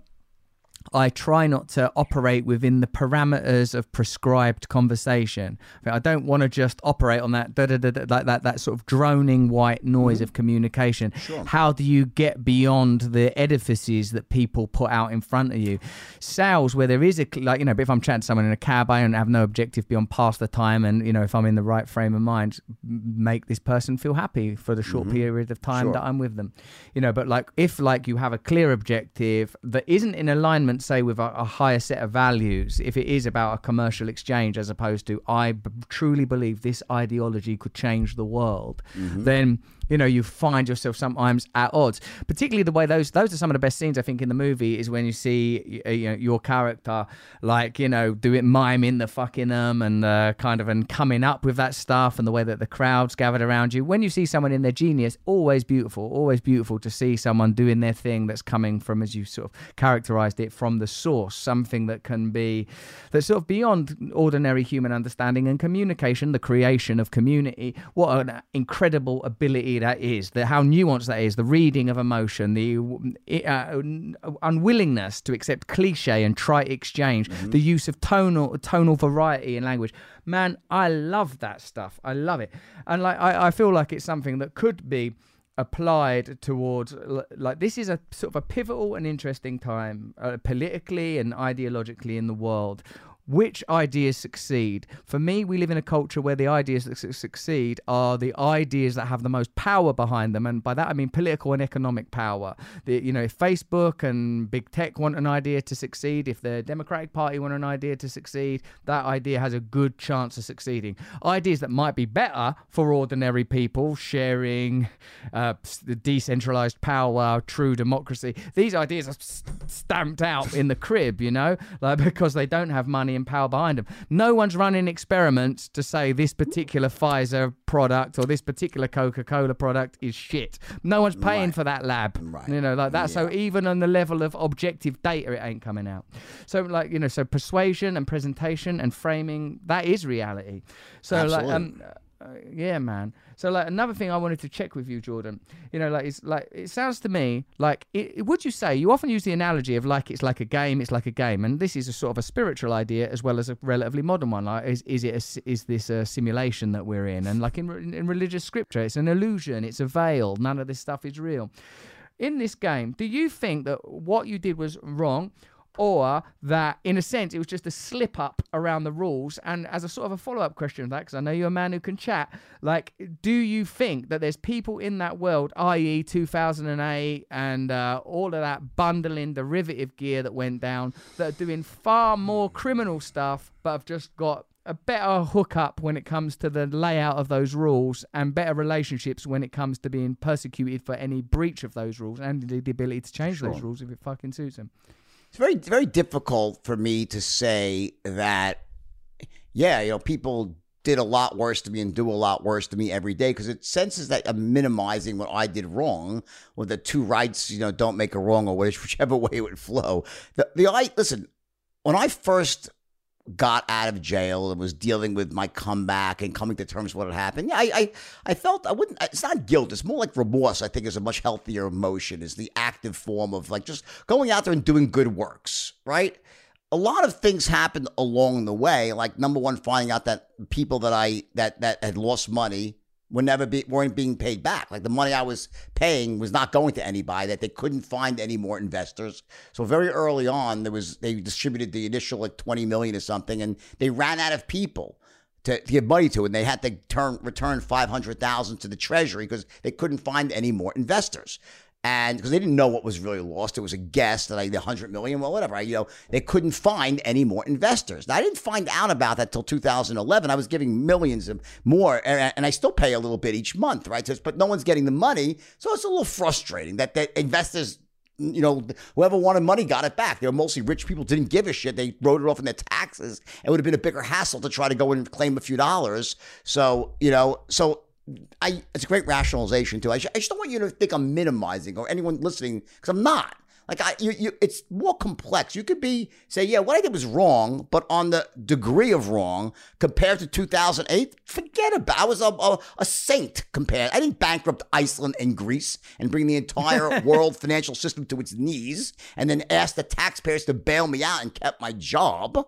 I try not to operate within the parameters of prescribed conversation. I don't want to just operate on that da, da, da, like that that sort of droning white noise mm-hmm. of communication. How do you get beyond the edifices that people put out in front of you? Sales, where there is a like you know, but if I'm chatting to someone in a cab, I don't have no objective beyond pass the time, and you know, if I'm in the right frame of mind, make this person feel happy for the short mm-hmm. period of time Sure. that I'm with them. You know, but like if like you have a clear objective that isn't in alignment, say with a, a higher set of values, if it is about a commercial exchange as opposed to I b- truly believe this ideology could change the world, mm-hmm. then you know you find yourself sometimes at odds. Particularly the way those those are some of the best scenes I think in the movie is when you see you know, your character like you know do it miming the fucking um and uh, kind of and coming up with that stuff and the way that the crowds gathered around you. When you see someone in their genius, always beautiful, always beautiful to see someone doing their thing that's coming from as you sort of characterized it from the source, something that can be that's sort of beyond ordinary human understanding and communication, the creation of community. What an incredible ability that is! The how nuanced that is. The reading of emotion, the uh, unwillingness to accept cliche and trite exchange, the use of tonal tonal variety in language. Man, I love that stuff. I love it, and like I, I feel like it's something that could be applied towards like this is a sort of a pivotal and interesting time uh, politically and ideologically in the world which ideas succeed. For me we live in a culture where the ideas that su- succeed are the ideas that have the most power behind them and by that i mean political and economic power. The, you know if facebook and big tech want an idea to succeed if the democratic party want an idea to succeed that idea has a good chance of succeeding. Ideas that might be better for ordinary people sharing uh, the decentralized power true democracy these ideas are stamped out in the crib you know? Like because they don't have money and power behind them no one's running experiments to say this particular pfizer product or this particular coca-cola product is shit. No one's paying for that lab. Right. you know like that so even on the level of objective data it ain't coming out. So like you know so persuasion and presentation and framing that is reality. So like um uh, yeah man so like another thing i wanted to check with you jordan you know like it's like it sounds to me like it, would you say you often use the analogy of like it's like a game it's like a game and this is a sort of a spiritual idea as well as a relatively modern one like is, is it a is this a simulation that we're in and like in, in religious scripture it's an illusion it's a veil none of this stuff is real in this game, do you think that what you did was wrong? Or that, in a sense, it was just a slip up around the rules. And as a sort of a follow up question of that, because I know you're a man who can chat, like, do you think that there's people in that world, i.e., 2008 and uh, all of that bundling derivative gear that went down, that are doing far more criminal stuff, but have just got a better hookup when it comes to the layout of those rules and better relationships when it comes to being persecuted for any breach of those rules and the ability to change those rules if it fucking suits them. It's very very difficult for me to say that yeah you know people did a lot worse to me and do a lot worse to me every day because it senses that i'm minimizing what i did wrong or the two rights you know don't make a wrong or which- whichever way it would flow. The, the i listen when i first got out of jail and was dealing with my comeback and coming to terms with what had happened. Yeah, I, I, I felt I wouldn't. It's not guilt. It's more like remorse. I think is a much healthier emotion. Is the active form of like just going out there and doing good works. Right. A lot of things happened along the way. Like number one, finding out that people that I that that had lost money were never be weren't being paid back. Like the money I was paying was not going to anybody. That they couldn't find any more investors. So very early on, there was they distributed the initial like twenty million or something, and they ran out of people to, to give money to, and they had to turn return five hundred thousand to the treasury because they couldn't find any more investors. And because they didn't know what was really lost, it was a guess that I the hundred million, well, whatever. I, you know, they couldn't find any more investors. Now, I didn't find out about that till 2011. I was giving millions of more, and, and I still pay a little bit each month, right? So, but no one's getting the money, so it's a little frustrating that that investors you know, whoever wanted money got it back. They were mostly rich people, didn't give a shit. They wrote it off in their taxes. It would have been a bigger hassle to try to go and claim a few dollars. So, you know, so I, it's a great rationalization too. I, ju- I just don't want you to think I'm minimizing or anyone listening because I'm not. Like I, you, you, it's more complex. You could be say, yeah, what I did was wrong, but on the degree of wrong compared to 2008, forget about. I was a, a, a saint compared. I didn't bankrupt Iceland and Greece and bring the entire world financial system to its knees, and then ask the taxpayers to bail me out and kept my job.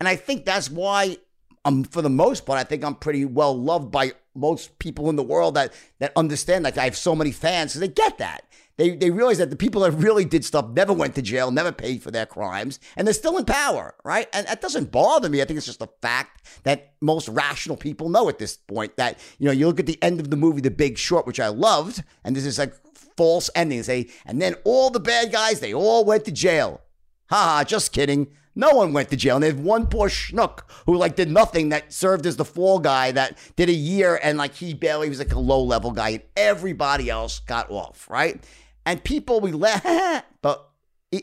And I think that's why um, for the most part, I think I'm pretty well loved by most people in the world that that understand. Like I have so many fans, so they get that. They they realize that the people that really did stuff never went to jail, never paid for their crimes, and they're still in power, right? And that doesn't bother me. I think it's just a fact that most rational people know at this point. That you know, you look at the end of the movie, The Big Short, which I loved, and this is like false ending. Say, and then all the bad guys, they all went to jail. Ha, just kidding. No one went to jail. And they have one poor schnook who like did nothing that served as the fall guy that did a year and like he barely was like a low level guy and everybody else got off, right? And people we laugh, but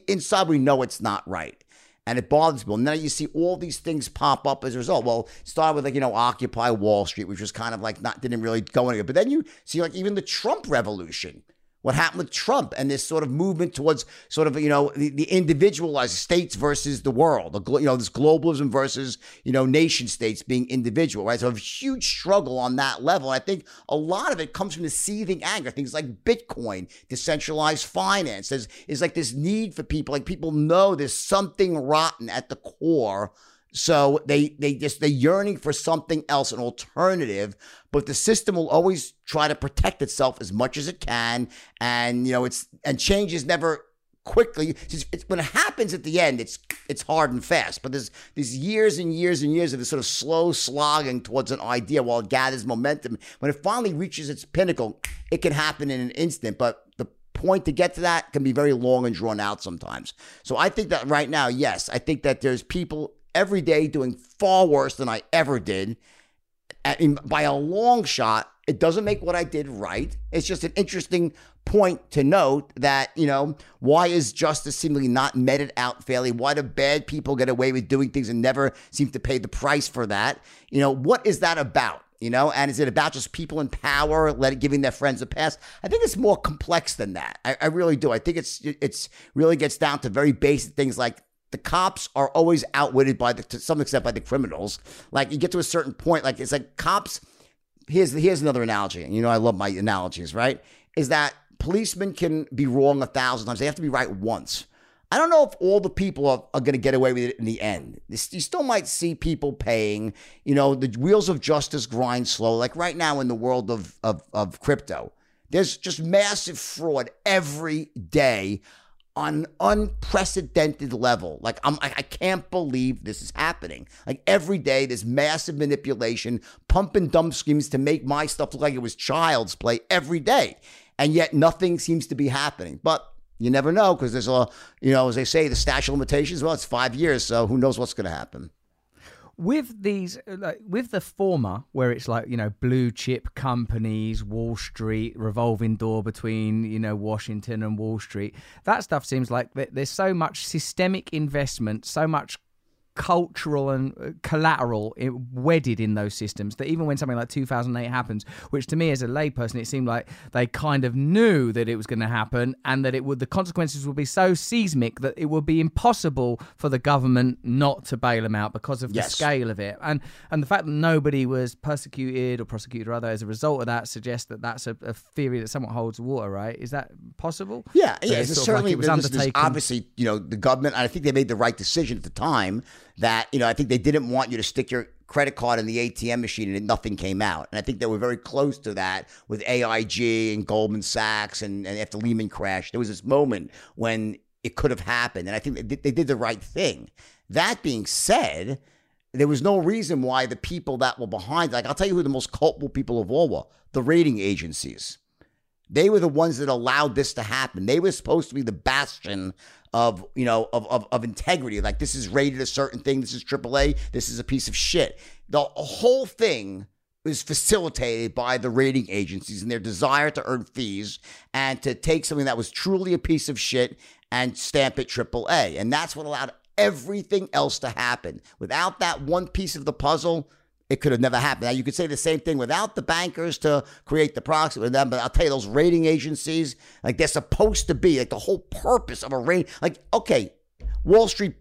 inside we know it's not right. And it bothers people. Now you see all these things pop up as a result. Well, start with like, you know, Occupy Wall Street, which was kind of like not didn't really go anywhere. But then you see like even the Trump revolution what happened with Trump and this sort of movement towards sort of you know the, the individualized states versus the world, the, you know this globalism versus you know nation states being individual, right? So a huge struggle on that level. I think a lot of it comes from the seething anger, things like Bitcoin, decentralized finance. There's is like this need for people, like people know there's something rotten at the core. So they they just they're yearning for something else, an alternative. But the system will always try to protect itself as much as it can, and you know it's and change is never quickly. It's, it's, when it happens at the end, it's it's hard and fast. But there's these years and years and years of this sort of slow slogging towards an idea while it gathers momentum. When it finally reaches its pinnacle, it can happen in an instant. But the point to get to that can be very long and drawn out sometimes. So I think that right now, yes, I think that there's people every day doing far worse than I ever did. By a long shot, it doesn't make what I did right. It's just an interesting point to note that, you know, why is justice seemingly not meted out fairly? Why do bad people get away with doing things and never seem to pay the price for that? You know, what is that about? You know, and is it about just people in power let giving their friends a pass? I think it's more complex than that. I, I really do. I think it's it's really gets down to very basic things like the cops are always outwitted by the to some extent by the criminals. Like you get to a certain point, like it's like cops. Here's here's another analogy. You know, I love my analogies. Right? Is that policemen can be wrong a thousand times. They have to be right once. I don't know if all the people are, are going to get away with it in the end. You still might see people paying. You know, the wheels of justice grind slow. Like right now in the world of of, of crypto, there's just massive fraud every day on an unprecedented level. Like I'm, I can't believe this is happening. Like every day, there's massive manipulation, pump and dump schemes to make my stuff look like it was child's play every day, and yet nothing seems to be happening. But you never know because there's a, you know, as they say, the statute limitations. Well, it's five years, so who knows what's going to happen. With these uh, like, with the former where it's like you know blue chip companies wall street revolving door between you know washington and wall street that stuff seems like th- there's so much systemic investment so much cultural and uh, collateral i wedded in those systems that even when something like 2008 happens which to me as a layperson it seemed like they kind of knew that it was going to happen and that it would the consequences would be so seismic that it would be impossible for the government not to bail them out because of the scale of it and and the fact that nobody was persecuted or prosecuted or other as a result of that suggests that that's a, a theory that somewhat holds water right is that possible Yeah, yeah. it's sort like certainly it was undertaken obviously, you know, the government. I think they made the right decision at the time. That you know, I think they didn't want you to stick your credit card in the ATM machine and nothing came out. And I think they were very close to that with AIG and Goldman Sachs, and, and after Lehman crashed, there was this moment when it could have happened, and I think they did, they did the right thing. That being said, there was no reason why the people that were behind, like I'll tell you who the most culpable people of all were: the rating agencies. They were the ones that allowed this to happen. They were supposed to be the bastion of, you know, of, of, of integrity. Like this is rated a certain thing. This is AAA. This is a piece of shit. The whole thing is facilitated by the rating agencies and their desire to earn fees and to take something that was truly a piece of shit and stamp it AAA. And that's what allowed everything else to happen. Without that one piece of the puzzle, it could have never happened. Now you could say the same thing without the bankers to create the products with them, but I'll tell you those rating agencies, like they're supposed to be like the whole purpose of a rate. Like okay, Wall Street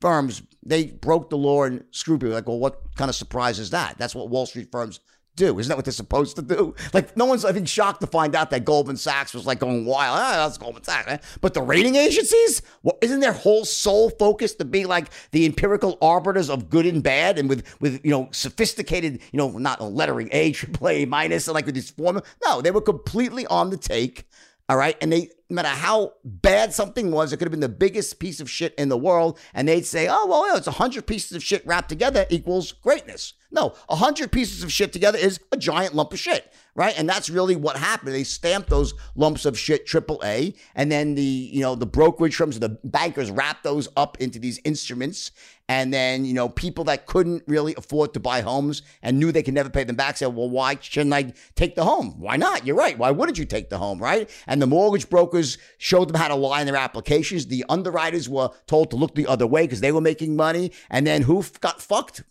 firms they broke the law and screwed people. Like, well, what kind of surprise is that? That's what Wall Street firms do. Isn't that what they're supposed to do? Like, no one's I think shocked to find out that Goldman Sachs was like going wild. Ah, that's Goldman Sachs. But the rating agencies, well, isn't their whole sole focus to be like the empirical arbiters of good and bad, and with with you know sophisticated, you know, not lettering A, triple A minus, and like with these formula? No, they were completely on the take. All right. And they, no matter how bad something was, it could have been the biggest piece of shit in the world. And they'd say, oh, well, yeah, it's 100 pieces of shit wrapped together equals greatness. No, 100 pieces of shit together is a giant lump of shit. Right. And that's really what happened. They stamped those lumps of shit triple A. And then the, you know, the brokerage firms, the bankers wrapped those up into these instruments. And then, you know, people that couldn't really afford to buy homes and knew they could never pay them back said, well, why shouldn't I take the home? Why not? You're right. Why wouldn't you take the home, right? And the mortgage brokers showed them how to lie in their applications. The underwriters were told to look the other way because they were making money. And then who f- got fucked?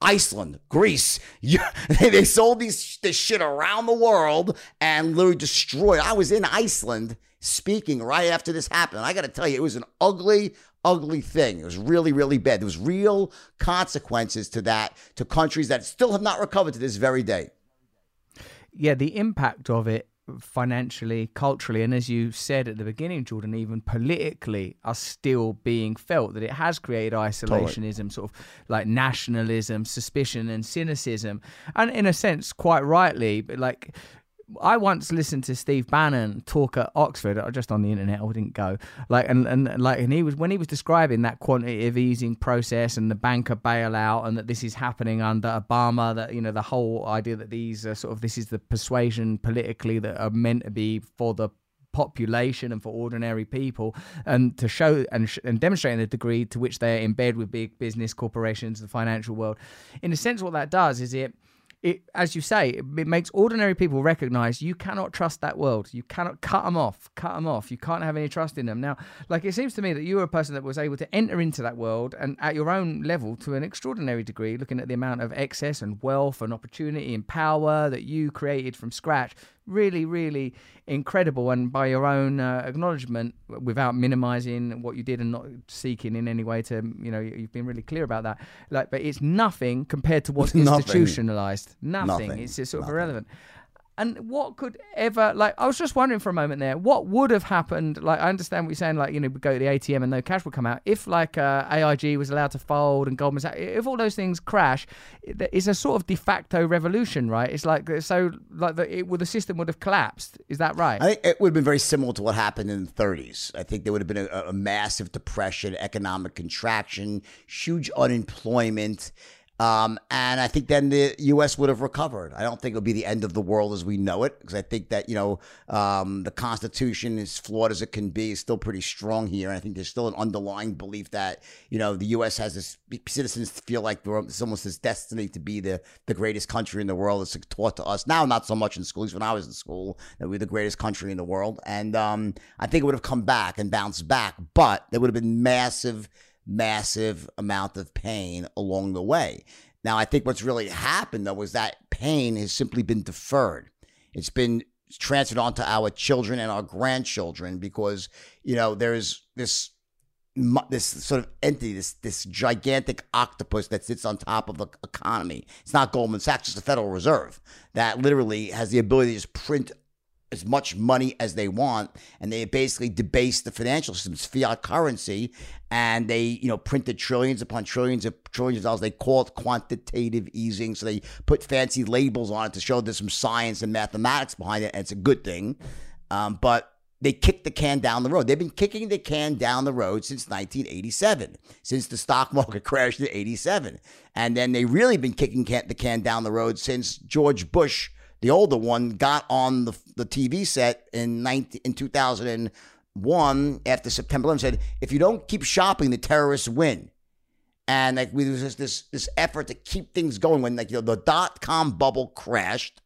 Iceland, Greece. Yeah, they sold these this shit around the world and literally destroyed. I was in Iceland speaking right after this happened. I got to tell you, it was an ugly, ugly thing. It was really, really bad. There was real consequences to that to countries that still have not recovered to this very day. yeah, the impact of it financially, culturally, and as you said at the beginning, Jordan, even politically, are still being felt. That it has created isolationism, sort of like nationalism, suspicion, and cynicism, and in a sense, quite rightly, but like. I once listened to Steve Bannon talk at Oxford, uh, just on the internet. I didn't go. Like and, and like and he was when he was describing that quantitative easing process and the banker bailout, and that this is happening under Obama. That you know the whole idea that these are sort of this is the persuasion politically that are meant to be for the population and for ordinary people and to show and, sh- and demonstrating the degree to which they're in bed with big business corporations the financial world in a sense what that does is it it, as you say, it, it makes ordinary people recognize you cannot trust that world. You cannot cut them off, cut them off. You can't have any trust in them. Now, like it seems to me that you were a person that was able to enter into that world and at your own level to an extraordinary degree, looking at the amount of excess and wealth and opportunity and power that you created from scratch. Really, really incredible. And by your own uh, acknowledgement, without minimizing what you did and not seeking in any way to, you know, you've been really clear about that. Like, but it's nothing compared to what's Nothing. institutionalized. Nothing. Nothing. It's just sort of irrelevant. And what could ever like? I was just wondering for a moment there, what would have happened? Like, I understand what you're saying. Like, you know, we go to the ATM and no cash would come out. If like uh, AIG was allowed to fold and Goldman Sachs, if all those things crash, it's a sort of de facto revolution, right? It's like so, like the it, well, the system would have collapsed. Is that right? I think it would have been very similar to what happened in the 30s. I think there would have been a, a massive depression, economic contraction, huge unemployment. Um, and I think then the U.S. would have recovered. I don't think it would be the end of the world as we know it, because I think that you know um, the Constitution, is flawed as it can be, is still pretty strong here. And I think there's still an underlying belief that you know the U.S. has this citizens feel like it's almost this destiny to be the the greatest country in the world. It's taught to us now, not so much in schools. When I was in school, that we're the greatest country in the world. And um, I think it would have come back and bounced back, but there would have been massive massive amount of pain along the way. Now, I think what's really happened though is that pain has simply been deferred. It's been transferred onto our children and our grandchildren because you know there's this this sort of entity, this this gigantic octopus that sits on top of the economy. It's not Goldman Sachs; it's the Federal Reserve that literally has the ability to just print as much money as they want, and they basically debase the financial system's fiat currency, and they you know printed trillions upon trillions of trillions of dollars. They call it quantitative easing, so they put fancy labels on it to show there's some science and mathematics behind it, and it's a good thing. Um, but they kicked the can down the road. They've been kicking the can down the road since 1987, since the stock market crashed in 87. And then they really been kicking can, the can down the road since George Bush the older one, got on the, the TV set in 19, in 2001 after September 11 said, if you don't keep shopping, the terrorists win. And like we, was this this effort to keep things going when like you know the dot com bubble crashed,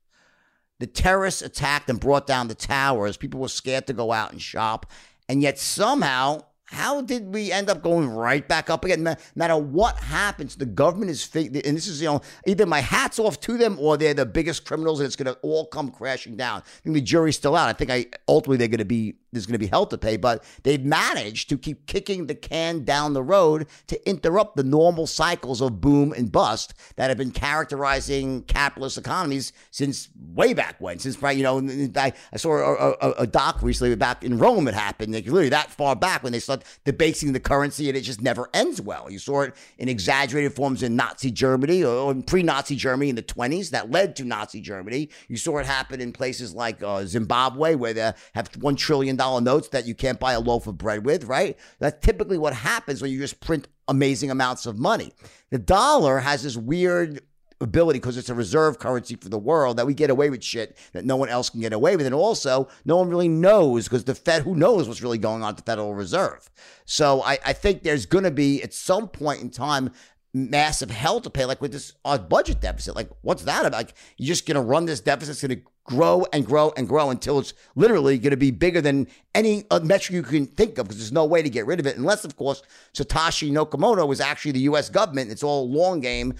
the terrorists attacked and brought down the towers. People were scared to go out and shop, and yet somehow how did we end up going right back up again? No matter what happens, the government is fake. And this is, you know, either my hat's off to them or they're the biggest criminals and it's going to all come crashing down. I think the jury's still out. I think I ultimately they're going to be there's going to be hell to pay, but they've managed to keep kicking the can down the road to interrupt the normal cycles of boom and bust that have been characterizing capitalist economies since way back when. Since right, you know, I, saw a, a, a, doc recently back in Rome. It happened like, literally that far back when they start debasing the currency, and it just never ends well. You saw it in exaggerated forms in Nazi Germany or in pre-Nazi Germany in the 20s that led to Nazi Germany. You saw it happen in places like uh, Zimbabwe where they have one trillion dollar notes that you can't buy a loaf of bread with, right? That's typically what happens when you just print amazing amounts of money. The dollar has this weird ability because it's a reserve currency for the world that we get away with shit that no one else can get away with. And also, no one really knows because the Fed, who knows what's really going on at the Federal Reserve. So I, I think there's going to be, at some point in time, massive hell to pay, like with this uh, budget deficit. Like, what's that about? Like, you're just going to run this deficit, it's going to grow and grow and grow until it's literally going to be bigger than any metric you can think of because there's no way to get rid of it unless of course Satoshi Nakamoto was actually the US government. It's all long game.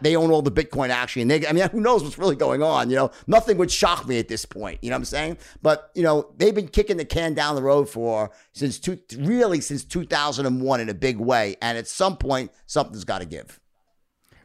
They own all the bitcoin actually and they I mean who knows what's really going on you know? Nothing would shock me at this point you know what I'm saying? But you know they've been kicking the can down the road for since two really since 2001 in a big way and at some point something's got to give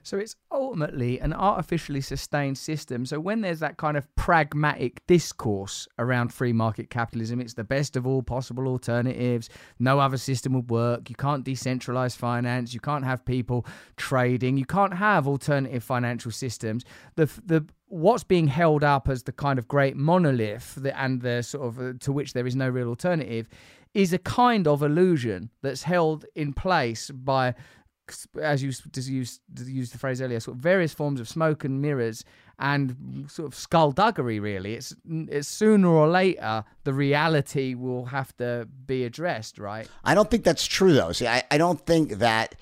so it's ultimately an artificially sustained system. So when there's that kind of pragmatic discourse around free market capitalism, it's the best of all possible alternatives. No other system would work. You can't decentralize finance. You can't have people trading. You can't have alternative financial systems. The the what's being held up as the kind of great monolith that, and the sort of uh, to which there is no real alternative is a kind of illusion that's held in place by as you used use the phrase earlier, sort of various forms of smoke and mirrors and sort of skullduggery. Really, it's it's sooner or later the reality will have to be addressed, right? I don't think that's true, though. See, I, I don't think that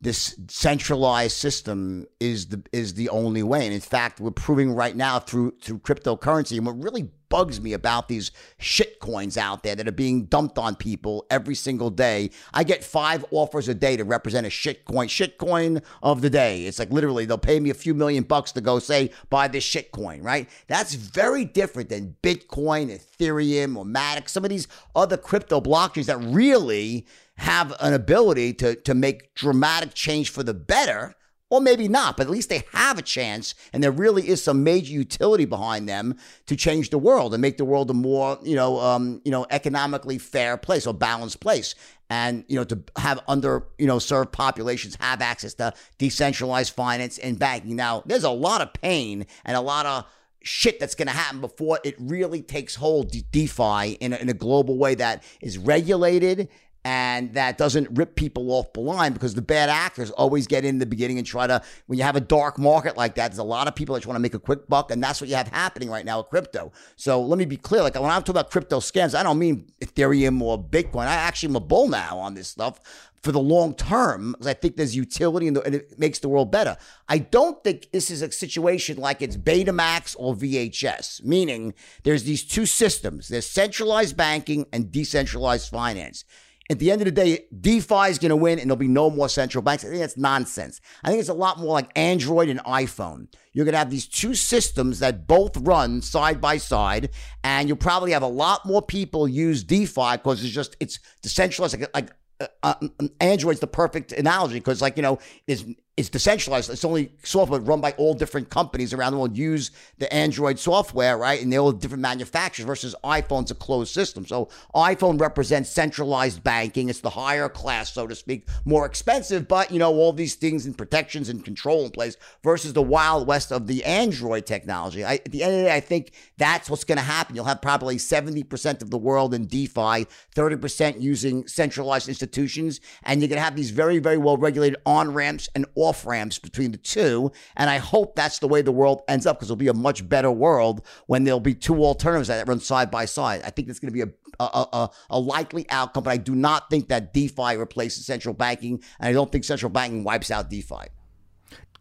this centralized system is the is the only way. And in fact, we're proving right now through through cryptocurrency. And what really bugs me about these shit coins out there that are being dumped on people every single day. I get five offers a day to represent a shit coin, shit coin of the day. It's like literally they'll pay me a few million bucks to go say buy this shit coin, right? That's very different than Bitcoin, Ethereum, or Matic, some of these other crypto blockchains that really have an ability to, to make dramatic change for the better, or maybe not, but at least they have a chance, and there really is some major utility behind them to change the world and make the world a more, you know, um, you know, economically fair place or balanced place. And you know, to have under you know served populations have access to decentralized finance and banking. Now, there's a lot of pain and a lot of shit that's going to happen before it really takes hold DeFi in a, in a global way that is regulated and that doesn't rip people off blind because the bad actors always get in the beginning and try to when you have a dark market like that there's a lot of people that want to make a quick buck and that's what you have happening right now with crypto so let me be clear like when i'm talking about crypto scams i don't mean ethereum or bitcoin i actually am a bull now on this stuff for the long term because I think there's utility the, and it makes the world better. I don't think this is a situation like it's Betamax or VHS, meaning there's these two systems. There's centralized banking and decentralized finance. At the end of the day, DeFi is going to win and there'll be no more central banks. I think that's nonsense. I think it's a lot more like Android and iPhone. You're going to have these two systems that both run side by side, and you'll probably have a lot more people use DeFi because it's just, it's decentralized, like, like uh, uh, Android's the perfect analogy because, like you know, is it's decentralized. It's only software run by all different companies around the world use the Android software, right? And they're all different manufacturers versus iPhone's a closed system. So iPhone represents centralized banking. It's the higher class, so to speak, more expensive, but you know, all these things and protections and control in place versus the wild west of the Android technology. I, at the end of the day, I think that's what's going to happen. You'll have probably 70% of the world in DeFi, 30% using centralized institutions, and you're going to have these very, very well regulated on ramps and off off ramps between the two. And I hope that's the way the world ends up because it'll be a much better world when there'll be two alternatives that run side by side. I think it's going to be a a, a, a, likely outcome, but I do not think that DeFi replaces central banking, and I don't think central banking wipes out DeFi.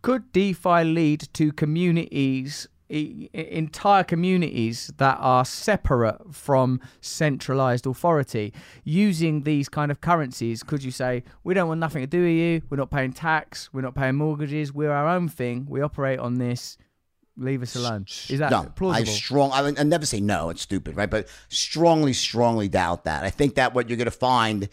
Could DeFi lead to communities entire communities that are separate from centralized authority using these kind of currencies. Could you say we don't want nothing to do with you. We're not paying tax. We're not paying mortgages. We're our own thing. We operate on this. Leave us alone. is that no, plausible? I strong I, I never say no it's stupid right? But strongly strongly doubt that. I think that what you're going to find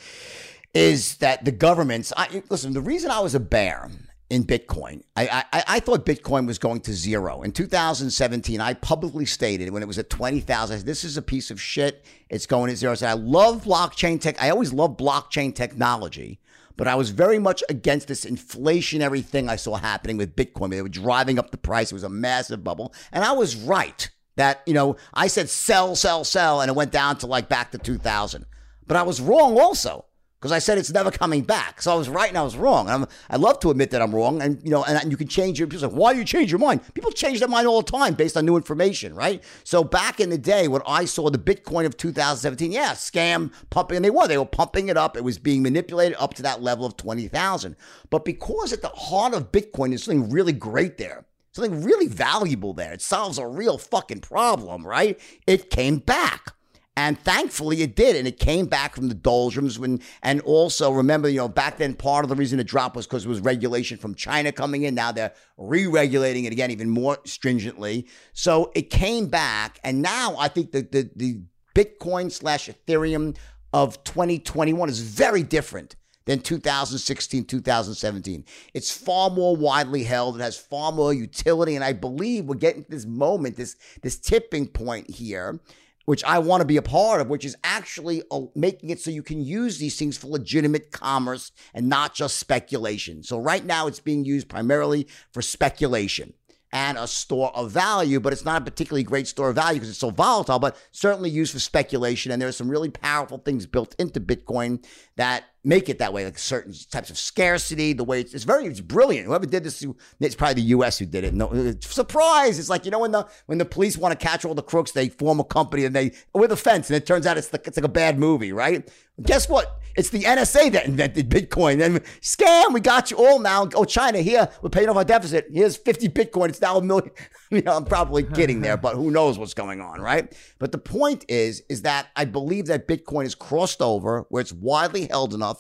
is that the governments I, listen the reason I was a bear in Bitcoin. I, I, I thought Bitcoin was going to zero. In 2017, I publicly stated when it was at 20,000, this is a piece of shit. It's going to zero. I said, I love blockchain tech. I always love blockchain technology, but I was very much against this inflationary thing I saw happening with Bitcoin. They were driving up the price. It was a massive bubble. And I was right that, you know, I said sell, sell, sell, and it went down to like back to 2000. But I was wrong also because I said it's never coming back. So I was right and I was wrong. I'm, I love to admit that I'm wrong, and you know, and, and you can change your. People say, "Why do you change your mind?" People change their mind all the time based on new information, right? So back in the day when I saw the Bitcoin of 2017, yeah, scam pumping, and they were they were pumping it up. It was being manipulated up to that level of twenty thousand. But because at the heart of Bitcoin is something really great there something really valuable there. It solves a real fucking problem, right? It came back. And thankfully it did. And it came back from the doldrums when, and also remember, you know, back then part of the reason it dropped was because it was regulation from China coming in. Now they're re-regulating it again, even more stringently. So it came back. And now I think the, the, the Bitcoin slash Ethereum of 2021 is very different than 2016, 2017. It's far more widely held. It has far more utility. And I believe we're getting to this moment, this, this tipping point here which I want to be a part of, which is actually uh, making it so you can use these things for legitimate commerce and not just speculation. So right now it's being used primarily for speculation and a store of value, but it's not a particularly great store of value because it's so volatile, but certainly used for speculation. And there are some really powerful things built into Bitcoin that make it that way, like certain types of scarcity, the way it's, it's very, it's brilliant. Whoever did this, it's probably the U.S. who did it. No surprise! It's like you know when the when the police want to catch all the crooks, they form a company and they with a fence, and it turns out it's like it's like a bad movie, right? Guess what? It's the NSA that invented Bitcoin. And scam, we got you all now. Oh, China, here, we're paying off our deficit. Here's 50 Bitcoin. It's now a million. you know, I'm probably kidding there, but who knows what's going on, right? But the point is, is that I believe that Bitcoin is crossed over where it's widely held enough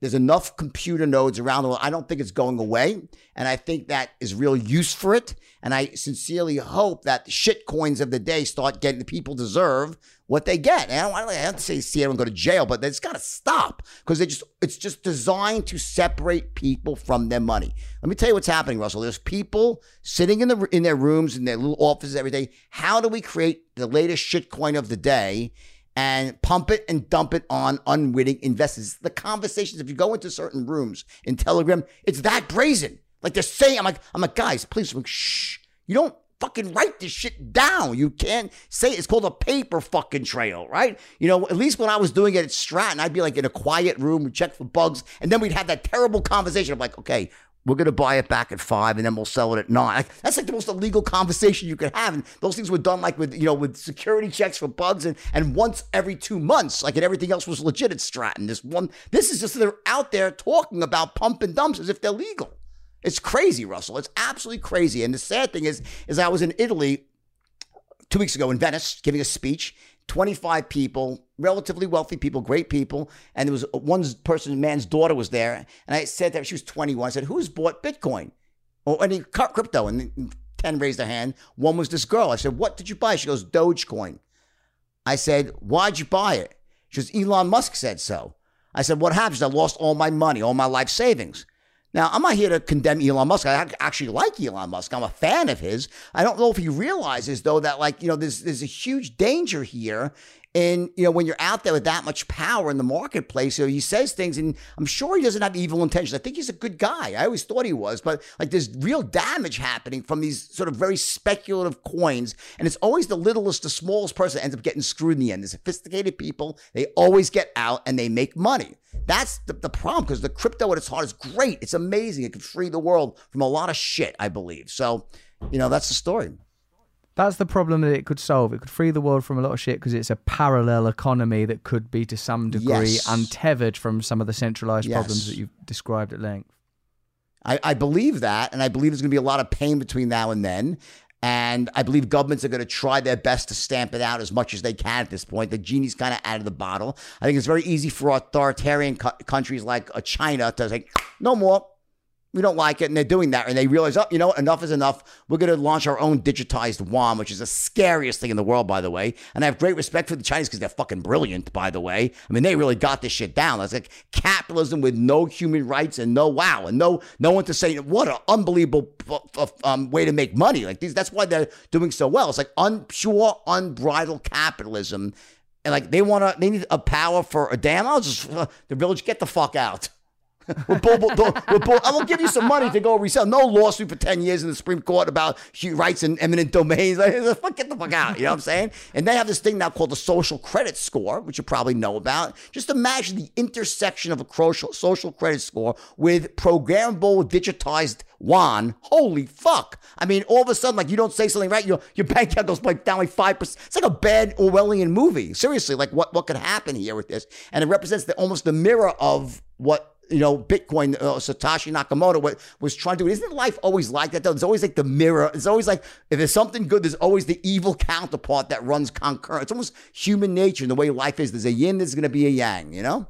there's enough computer nodes around the world. I don't think it's going away. And I think that is real use for it. And I sincerely hope that the shit coins of the day start getting the people deserve what they get. And I don't, I don't have to say see everyone go to jail, but it's got to stop because they just it's just designed to separate people from their money. Let me tell you what's happening, Russell. There's people sitting in the in their rooms in their little offices every day. How do we create the latest shit coin of the day? And pump it and dump it on unwitting investors. The conversations, if you go into certain rooms in Telegram, it's that brazen. Like they're saying, I'm like, I'm like, guys, please, shh. You don't fucking write this shit down. You can't say it's called a paper fucking trail, right? You know, at least when I was doing it at Stratton, I'd be like in a quiet room, we'd check for bugs, and then we'd have that terrible conversation of like, okay, we're gonna buy it back at five, and then we'll sell it at nine. Like, that's like the most illegal conversation you could have. And those things were done like with you know with security checks for bugs, and and once every two months. Like, and everything else was legit at Stratton. This one, this is just they're out there talking about pump and dumps as if they're legal. It's crazy, Russell. It's absolutely crazy. And the sad thing is, is I was in Italy two weeks ago in Venice giving a speech. 25 people, relatively wealthy people, great people. And there was one person, man's daughter was there. And I said that she was 21. I said, Who's bought Bitcoin or any crypto? And 10 raised their hand. One was this girl. I said, What did you buy? She goes, Dogecoin. I said, Why'd you buy it? She goes, Elon Musk said so. I said, What happens? I lost all my money, all my life savings. Now, I'm not here to condemn Elon Musk. I actually like Elon Musk. I'm a fan of his. I don't know if he realizes though that like, you know, there's there's a huge danger here and you know, when you're out there with that much power in the marketplace, you know, he says things, and I'm sure he doesn't have evil intentions. I think he's a good guy. I always thought he was, but like there's real damage happening from these sort of very speculative coins, and it's always the littlest, the smallest person that ends up getting screwed in the end. The sophisticated people, they always get out and they make money. That's the, the problem because the crypto at its heart is great. It's amazing. It could free the world from a lot of shit, I believe. So, you know, that's the story. That's the problem that it could solve. It could free the world from a lot of shit because it's a parallel economy that could be to some degree Yes. untethered from some of the centralized Yes. problems that you've described at length. I, I believe that, and I believe there's going to be a lot of pain between now and then. And I believe governments are going to try their best to stamp it out as much as they can at this point. The genie's kind of out of the bottle. I think it's very easy for authoritarian co- countries like uh, China to say, no more. We don't like it. And they're doing that. And they realize, oh, you know what? Enough is enough. We're going to launch our own digitized yuan, which is the scariest thing in the world, by the way. And I have great respect for the Chinese because they're fucking brilliant, by the way. I mean, they really got this shit down. It's like capitalism with no human rights and no wow and no no one to say what an unbelievable um, way to make money. Like these, that's why they're doing so well. It's like un, pure, unbridled capitalism. And like they want to, they need a power for a damn. I'll just uh, the village get the fuck out. We're bull, bull, bull, bull. I will give you some money to go resell. No lawsuit for 10 years in the Supreme Court about rights and eminent domains. Like, get the fuck out. You know what I'm saying? And they have this thing now called the social credit score, which you probably know about. Just imagine the intersection of a social credit score with programmable, digitized yuan. Holy fuck. I mean, all of a sudden, like you don't say something right, your, your bank account goes like down like 5%. It's like a bad Orwellian movie. Seriously, like what, what could happen here with this? And it represents the, almost the mirror of what you know, Bitcoin, uh, Satoshi Nakamoto what, was trying to do. Isn't life always like that, though? It's always like the mirror. It's always like if there's something good, there's always the evil counterpart that runs concurrent. It's almost human nature in the way life is. There's a yin, there's going to be a yang, you know?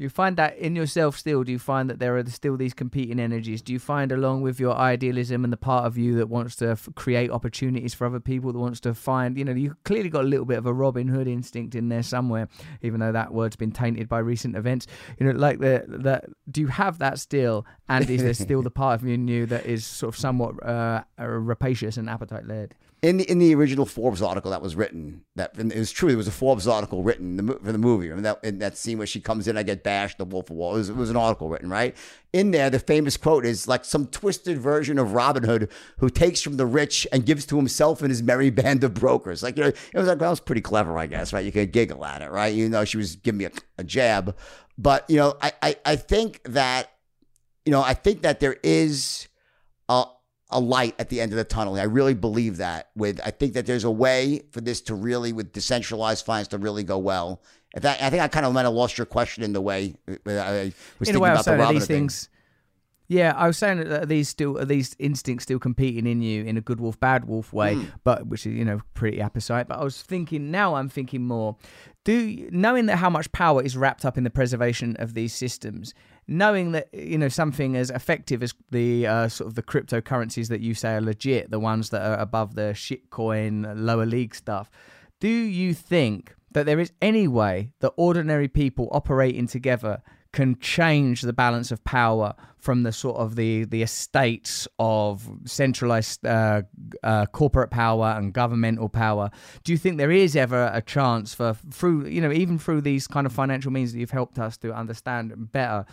You find that in yourself still? Do you find that there are still these competing energies? Do you find, along with your idealism and the part of you that wants to f- create opportunities for other people, that wants to find, you know, you clearly got a little bit of a Robin Hood instinct in there somewhere, even though that word's been tainted by recent events. You know, like the that. Do you have that still? And is there still the part of you new that is sort of somewhat uh, uh, rapacious and appetite led? in the in the original Forbes article that was written, that it was true. There was a Forbes article written the, for the movie. Remember that in that scene where she comes in, I get the Wolf of Wall. It was, it was an article written right in there. The famous quote is like some twisted version of Robin Hood who takes from the rich and gives to himself and his merry band of brokers. Like you know, it was like that was pretty clever, I guess. Right? You could giggle at it, right? You know, she was giving me a, a jab, but you know, I, I I think that you know, I think that there is a a light at the end of the tunnel. I really believe that. With I think that there's a way for this to really, with decentralized finance, to really go well. In fact, I think I kind of might have lost your question in the way uh, I was in thinking way, about the Robin these thing. things. Yeah, I was saying that are these still are these instincts still competing in you in a good wolf, bad wolf way, Hmm. but which is you know pretty apposite. But I was thinking now, I'm thinking more. Do knowing that how much power is wrapped up in the preservation of these systems, knowing that you know something as effective as the uh, sort of the cryptocurrencies that you say are legit, the ones that are above the shitcoin lower league stuff. Do you think that there is any way that ordinary people operating together can change the balance of power from the sort of the the estates of centralized uh, uh, corporate power and governmental power. Do you think there is ever a chance for through you know even through these kind of financial means that you've helped us to understand better?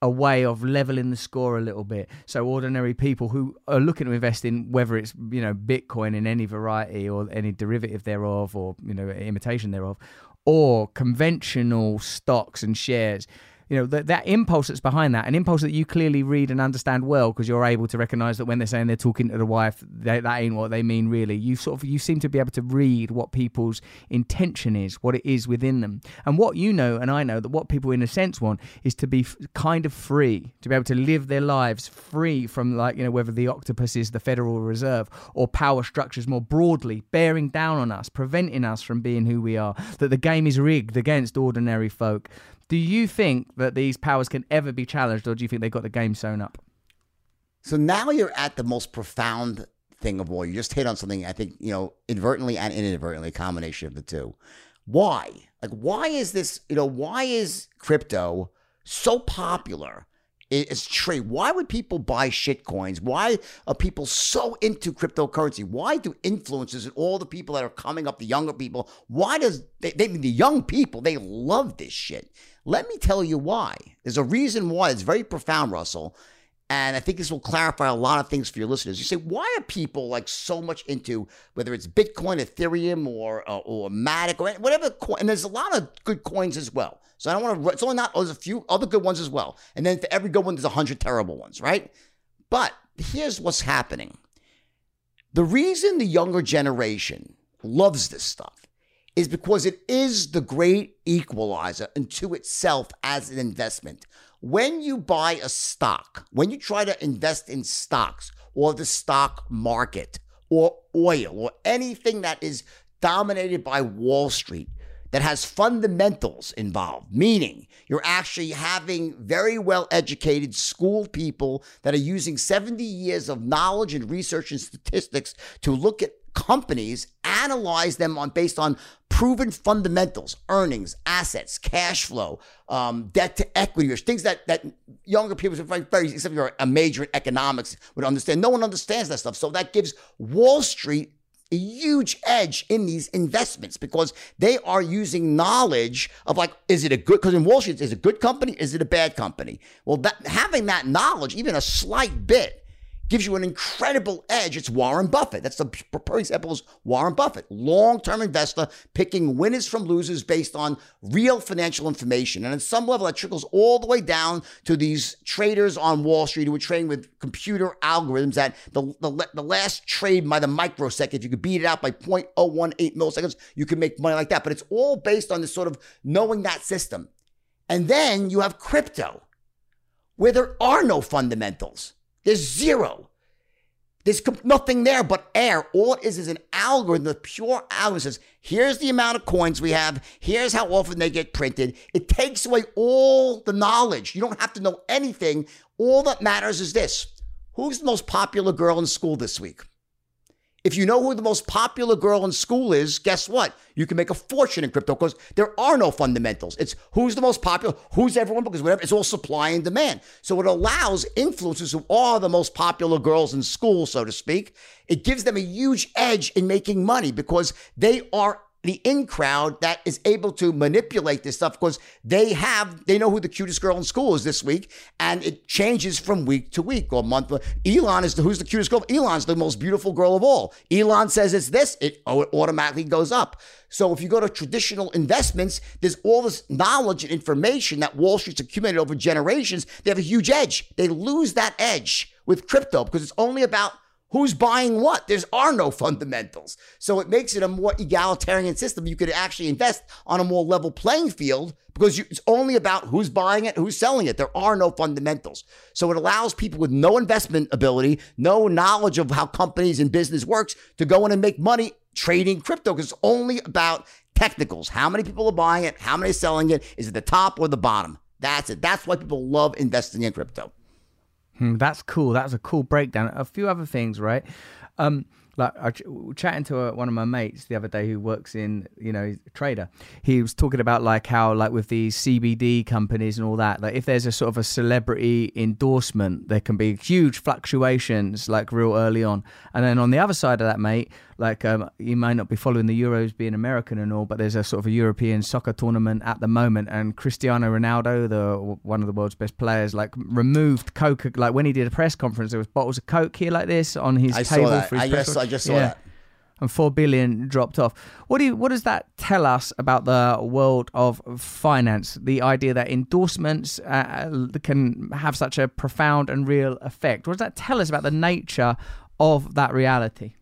A way of leveling the score a little bit. So ordinary people who are looking to invest in whether it's you know Bitcoin in any variety or any derivative thereof or you know imitation thereof, or conventional stocks and shares you know that that impulse that's behind that, an impulse that you clearly read and understand well because you're able to recognize that when they're saying they're talking to the wife, they, that ain't what they mean really. You sort of you seem to be able to read what people's intention is, what it is within them, and what you know and I know that what people in a sense want is to be f- kind of free, to be able to live their lives free from like you know whether the octopus is the Federal Reserve or power structures more broadly bearing down on us, preventing us from being who we are. That the game is rigged against ordinary folk do you think that these powers can ever be challenged, or do you think they've got the game sewn up? So now you're at the most profound thing of all. You just hit on something I think, you know, inadvertently and inadvertently, a combination of the two. Why? Like, why is this, you know, why is crypto so popular? It's trade. Why would people buy shit coins? Why are people so into cryptocurrency? Why do influencers and all the people that are coming up, the younger people, why does they, they the young people, they love this shit. Let me tell you why. There's a reason why. It's very profound, Russell. And I think this will clarify a lot of things for your listeners. You say, why are people like so much into whether it's Bitcoin, Ethereum, or uh, or Matic, or whatever? Coin? And there's a lot of good coins as well. So I don't want to. It's only not. There's a few other good ones as well. And then for every good one, there's a hundred terrible ones, right? But here's what's happening. The reason the younger generation loves this stuff is because it is the great equalizer into itself as an investment. When you buy a stock, when you try to invest in stocks or the stock market or oil or anything that is dominated by Wall Street, that has fundamentals involved, meaning you're actually having very well educated school people that are using 70 years of knowledge and research and statistics to look at companies, analyze them on based on proven fundamentals, earnings, assets, cash flow, um, debt to equity, or things that that younger people, very except you're a major in economics, would understand. No one understands that stuff, so that gives Wall Street a huge edge in these investments because they are using knowledge of like, is it a good, because in Wall Street, is it a good company? Is it a bad company? Well, that, having that knowledge, even a slight bit, gives you an incredible edge. It's Warren Buffett. That's the per example is Warren Buffett, long-term investor picking winners from losers based on real financial information. And at some level, that trickles all the way down to these traders on Wall Street who are trading with computer algorithms that the, the, the last trade by the microsecond, if you could beat it out by 0.018 milliseconds, you can make money like that. But it's all based on this sort of knowing that system. And then you have crypto, where there are no fundamentals. There's zero. There's nothing there but air. All it is is an algorithm, the pure algorithm says, here's the amount of coins we have, here's how often they get printed. It takes away all the knowledge. You don't have to know anything. All that matters is this who's the most popular girl in school this week? If you know who the most popular girl in school is, guess what? You can make a fortune in crypto because there are no fundamentals. It's who's the most popular, who's everyone, because whatever, it's all supply and demand. So it allows influencers who are the most popular girls in school, so to speak, it gives them a huge edge in making money because they are the in crowd that is able to manipulate this stuff because they have they know who the cutest girl in school is this week and it changes from week to week or month. Elon is the who's the cutest girl? Elon's the most beautiful girl of all. Elon says it's this it, oh, it automatically goes up. So if you go to traditional investments there's all this knowledge and information that wall street's accumulated over generations. They have a huge edge. They lose that edge with crypto because it's only about Who's buying what? There are no fundamentals. So it makes it a more egalitarian system. You could actually invest on a more level playing field because you, it's only about who's buying it, who's selling it. There are no fundamentals. So it allows people with no investment ability, no knowledge of how companies and business works to go in and make money trading crypto because it's only about technicals. How many people are buying it? How many are selling it? Is it the top or the bottom? That's it. That's why people love investing in crypto. Hmm, that's cool. That's a cool breakdown. A few other things, right? Um, like I ch- chatting to a, one of my mates the other day who works in, you know, trader. He was talking about like how, like with these CBD companies and all that, like if there's a sort of a celebrity endorsement, there can be huge fluctuations like real early on. And then on the other side of that, mate, like um, you might not be following the Euros being American and all, but there's a sort of a European soccer tournament at the moment, and Cristiano Ronaldo, the one of the world's best players, like removed Coke. Like when he did a press conference, there was bottles of Coke here like this on his I table saw for his I press just, I just saw Yeah that. and four billion dropped off. What do you, what does that tell us about the world of finance? The idea that endorsements uh, can have such a profound and real effect. What does that tell us about the nature of that reality?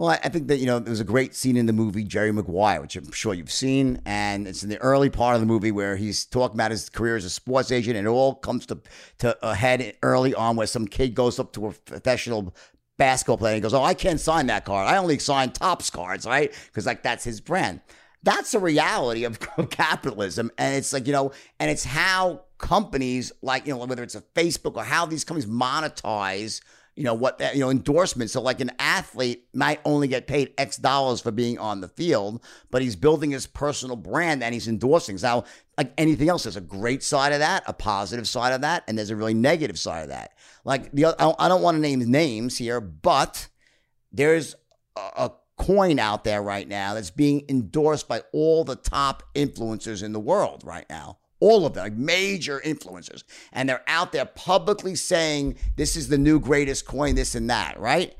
Well, I, think that you know there was a great scene in the movie Jerry Maguire, which I'm sure you've seen, and it's in the early part of the movie where he's talking about his career as a sports agent, and it all comes to to a head early on where some kid goes up to a professional basketball player and he goes, "Oh, I can't sign that card. I only sign Topps cards, right? Because like that's his brand." That's the reality of capitalism, and it's like you know, and it's how companies like you know whether it's a Facebook or how these companies monetize you know what that you know endorsements so like an athlete might only get paid x dollars for being on the field but he's building his personal brand and he's endorsing. So like anything else there's a great side of that a positive side of that and there's a really negative side of that. Like the i don't, want to name names here but there's a coin out there right now that's being endorsed by all the top influencers in the world right now all of them, like major influencers, and they're out there publicly saying this is the new greatest coin, this and that, right?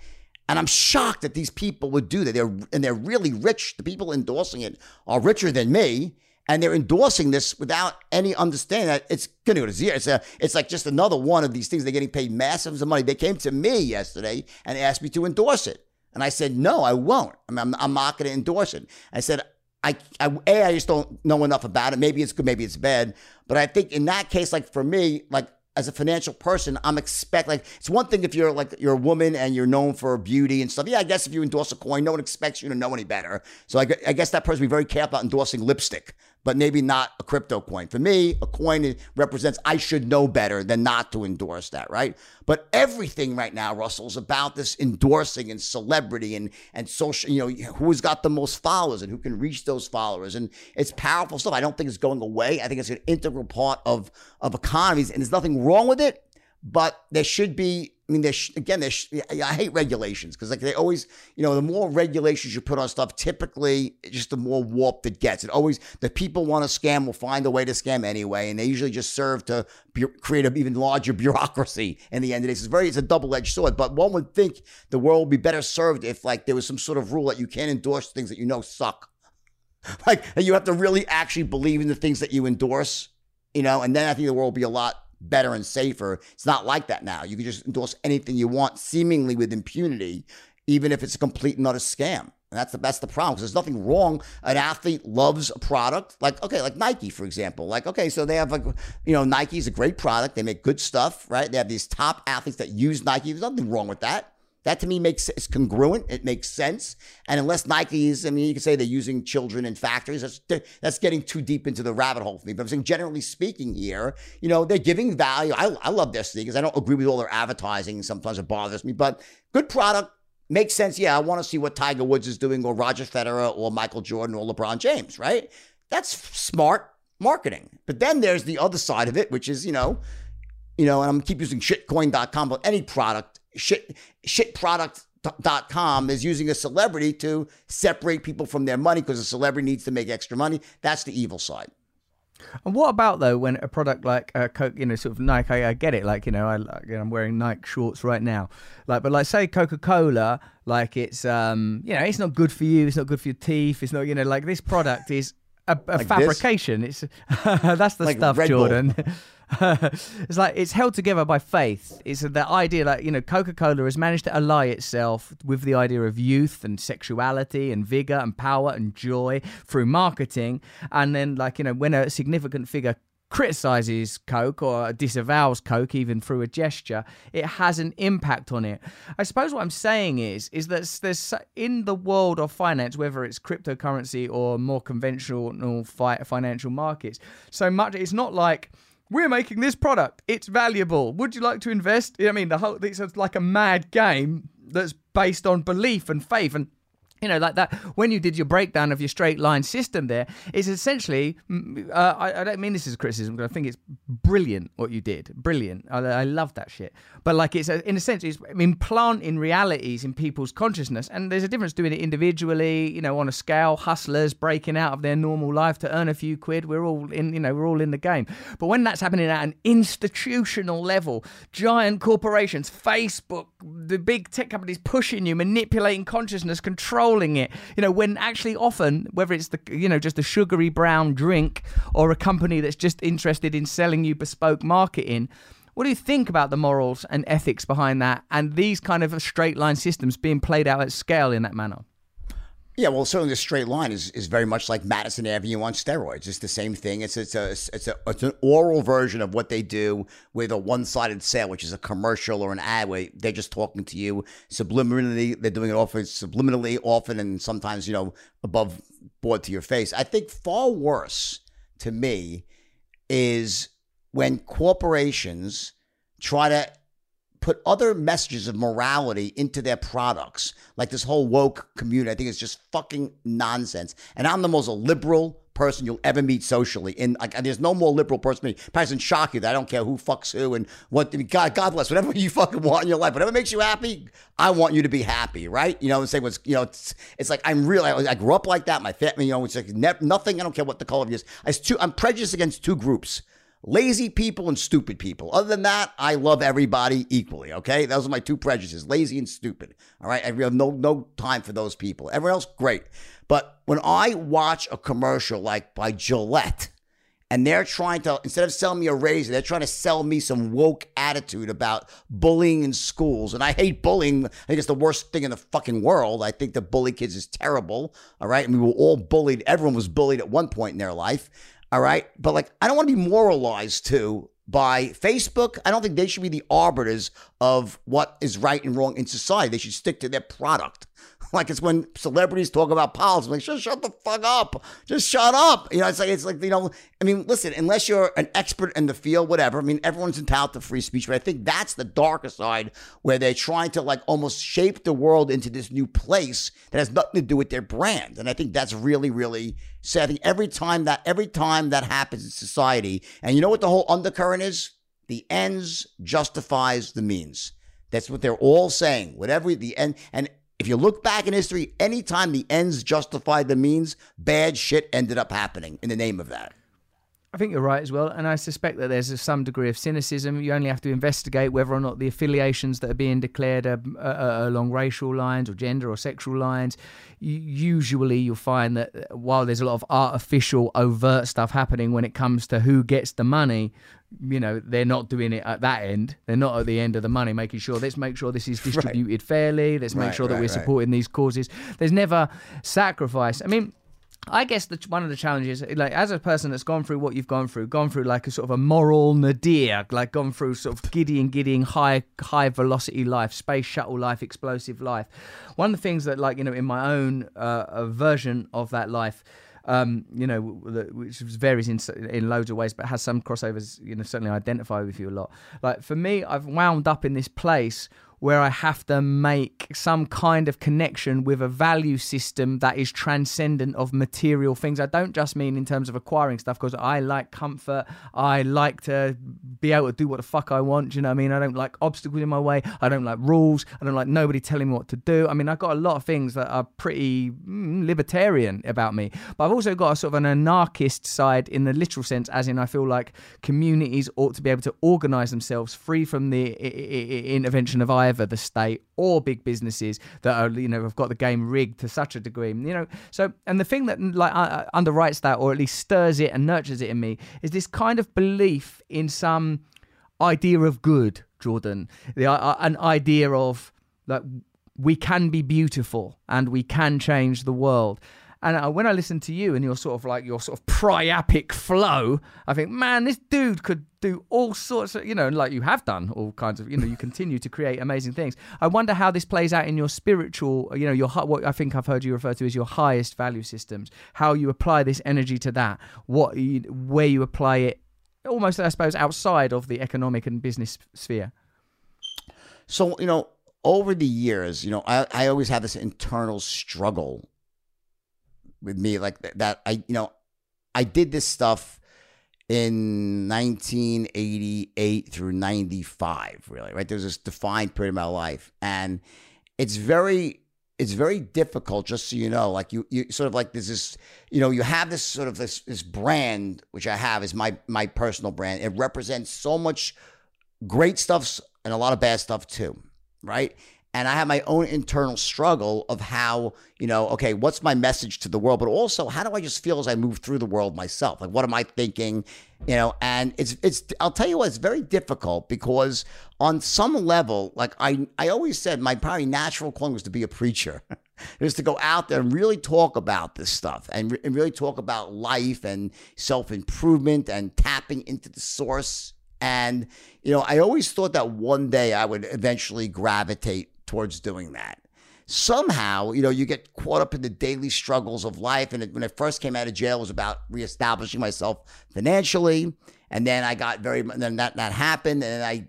And I'm shocked that these people would do that. They're and they're really rich. The people endorsing it are richer than me, and they're endorsing this without any understanding that it's going to go to zero. It's a, it's like just another one of these things. They're getting paid massive amounts of money. They came to me yesterday and asked me to endorse it, and I said no, I won't. I mean, I'm, I'm not going to endorse it. I said I, I, a, I just don't know enough about it. Maybe it's good, maybe it's bad. But I think in that case, like for me, like as a financial person, I'm expect like it's one thing if you're like you're a woman and you're known for beauty and stuff. Yeah, I guess if you endorse a coin, no one expects you to know any better. So I, I guess that person would be very careful about endorsing lipstick, but maybe not a crypto coin. For me, a coin represents I should know better than not to endorse that, right? But everything right now, Russell, is about this endorsing and celebrity and and social. You know, who's got the most followers and who can reach those followers, and it's powerful stuff. I don't think it's going away. I think it's an integral part of of economies, and there's nothing wrong with it. But there should be. I mean, again. I hate regulations because like they always, you know, the more regulations you put on stuff, typically just the more warped it gets. It always the people want to scam will find a way to scam anyway, and they usually just serve to bu- create an even larger bureaucracy. In the end of the day, it's very it's a double edged sword. But one would think the world would be better served if like there was some sort of rule that you can't endorse things that you know suck. Like you have to really actually believe in the things that you endorse, you know, and then I think the world will be a lot better and safer. It's not like that now. You can just endorse anything you want, seemingly with impunity, even if it's a complete and utter scam. And that's the that's the problem because there's nothing wrong. An athlete loves a product, like okay, like Nike, for example. Like okay, so they have like you know Nike's a great product. They make good stuff, right? They have these top athletes that use Nike. There's nothing wrong with that. That to me makes it's congruent. It makes sense. And unless Nike is, I mean, you can say they're using children in factories. That's that's getting too deep into the rabbit hole for me. But I'm saying, generally speaking, here, you know, they're giving value. I, I love their sneakers. I don't agree with all their advertising. Sometimes it bothers me, but good product makes sense. Yeah, I want to see what Tiger Woods is doing, or Roger Federer, or Michael Jordan, or LeBron James. Right? That's smart marketing. But then there's the other side of it, which is you know, you know, and I'm keep using shitcoin.com, but any product shit shitproduct.com is using a celebrity to separate people from their money because a celebrity needs to make extra money. That's the evil side. And what about though when a product like uh, Coke, you know, sort of Nike, I, I get it. Like you know, I you know, I'm wearing Nike shorts right now. Like, but like say Coca Cola, like it's um, you know, it's not good for you. It's not good for your teeth. It's not, you know, like this product is a, a Like this? fabrication. It's that's the Like stuff, Red. Jordan. it's like it's held together by faith. It's the idea that you know Coca Cola has managed to ally itself with the idea of youth and sexuality and vigor and power and joy through marketing, and then like you know when a significant figure criticizes Coke or disavows Coke even through a gesture, it has an impact on it. I suppose what I'm saying is is that there's in the world of finance, whether it's cryptocurrency or more conventional fi- financial markets, so much it's not like we're making this product. It's valuable. Would you like to invest? I mean, the whole it's like a mad game that's based on belief and faith and you know, like that. When you did your breakdown of your straight line system, there is essentially. mm, Uh, I, I don't mean this as a criticism, but I think it's brilliant what you did. Brilliant. I, I love that shit. But like, it's a, in a sense, it's implanting realities in people's consciousness, and there's a difference doing it individually. You know, on a scale, hustlers breaking out of their normal life to earn a few quid. We're all in. You know, we're all in the game. But when that's happening at an institutional level, giant corporations, Facebook, the big tech companies pushing you, manipulating consciousness, controlling it. You know, when actually often, whether it's the you know just a sugary brown drink or a company that's just interested in selling you bespoke marketing. What do you think about the morals and ethics behind that, and these kind of straight line systems being played out at scale in that manner? Yeah, well, certainly the straight line is, is very much like Madison Avenue on steroids. It's the same thing. It's it's a it's a it's an oral version of what they do with a one sided sale, which is a commercial or an ad where they're just talking to you subliminally. They're doing it often subliminally, often, and sometimes you know above board to your face. I think far worse to me is when corporations try to put other messages of morality into their products, like this whole woke community. I think it's just fucking nonsense. And I'm the most liberal person you'll ever meet socially. And like, there's no more liberal person. me. Probably shock you that I don't care who fucks who and what. God, God bless whatever you fucking want in your life. Whatever makes you happy, I want you to be happy, right? You know, and say what's you know, it's, it's like I'm real. I, I grew up like that. My family, you know, it's like ne- nothing. I don't care what the color of you is. I, two, I'm prejudiced against two groups lazy people and stupid people. Other than that, I love everybody equally. Okay, those are my two prejudices: lazy and stupid. All right, I have no no time for those people. Everyone else, great. But when I watch a commercial like by Gillette, and they're trying to instead of selling me a razor, they're trying to sell me some woke attitude about bullying in schools. And I hate bullying. I think it's the worst thing in the fucking world. I think the bully kids is terrible. All right, and we were all bullied. Everyone was bullied at one point in their life. All right. But like, I don't want to be moralized to by Facebook. I don't think they should be the arbiters of what is right and wrong in society. They should stick to their product. Like it's when celebrities talk about politics, I'm like just shut the fuck up, just shut up. You know, it's like it's like you know. I mean, listen, unless you're an expert in the field, whatever. I mean, everyone's entitled to free speech, but I think that's the darker side where they're trying to like almost shape the world into this new place that has nothing to do with their brand, and I think that's really, really sad. I think every time that every time that happens in society, and you know what the whole undercurrent is, the ends justifies the means. That's what they're all saying. Whatever the end, and if you look back in history, anytime the ends justified the means, bad shit ended up happening in the name of that. I think you're right as well, and I suspect that there's a, some degree of cynicism. You only have to investigate whether or not the affiliations that are being declared are, are, are along racial lines or gender or sexual lines. Usually, you'll find that uh, while there's a lot of artificial, overt stuff happening when it comes to who gets the money, you know, they're not doing it at that end. They're not at the end of the money, making sure let's make sure this is distributed fairly. Let's make Right, sure that right, we're right. supporting these causes. There's never sacrifice. I mean. I guess the, one of the challenges, like as a person that's gone through what you've gone through, gone through like a sort of a moral nadir, like gone through sort of giddy and giddying high high velocity life, space shuttle life, explosive life. One of the things that, like you know, in my own uh, version of that life, um, you know, which varies in in loads of ways, but has some crossovers. You know, certainly identify with you a lot. Like for me, I've wound up in this place where I have to make some kind of connection with a value system that is transcendent of material things. I don't just mean in terms of acquiring stuff because I like comfort. I like to be able to do what the fuck I want. You know what I mean? I don't like obstacles in my way. I don't like rules. I don't like nobody telling me what to do. I mean, I've got a lot of things that are pretty mm, libertarian about me, but I've also got a sort of an anarchist side in the literal sense, as in I feel like communities ought to be able to organize themselves free from the I- I- I- intervention of the state or big businesses that are, you know, have got the game rigged to such a degree. You know, so and the thing that like uh, underwrites that, or at least stirs it and nurtures it in me, is this kind of belief in some idea of good, Jordan. The uh, an idea of like we can be beautiful and we can change the world. And uh, when I listen to you and your sort of like your sort of priapic flow, I think, man, this dude could do all sorts of, you know, like you have done all kinds of, you know, you continue to create amazing things. I wonder how this plays out in your spiritual, you know, your what I think I've heard you refer to as your highest value systems. How you apply this energy to that, what you, where you apply it, almost I suppose outside of the economic and business sphere. So, you know, over the years, you know, I, I always have this internal struggle with me, like that. I, you know, I did this stuff in 1988 through 95, really, right? There's this defined period of my life. And it's very, it's very difficult, just so you know, like you, you sort of like there's this, you know, you have this sort of this, this brand, which I have is my, my personal brand. It represents so much great stuff and a lot of bad stuff too, right? And I have my own internal struggle of how, you know, okay, what's my message to the world, but also how do I just feel as I move through the world myself? Like, what am I thinking? You know, and it's, it's, I'll tell you what, it's very difficult because on some level, like I, I always said, my probably natural calling was to be a preacher. was to go out there and really talk about this stuff and, re- and really talk about life and self improvement and tapping into the source. And, you know, I always thought that one day I would eventually gravitate towards doing that. Somehow, you know, you get caught up in the daily struggles of life. And it, when I first came out of jail, it was about reestablishing myself financially. And then I got very, then that, that happened. And I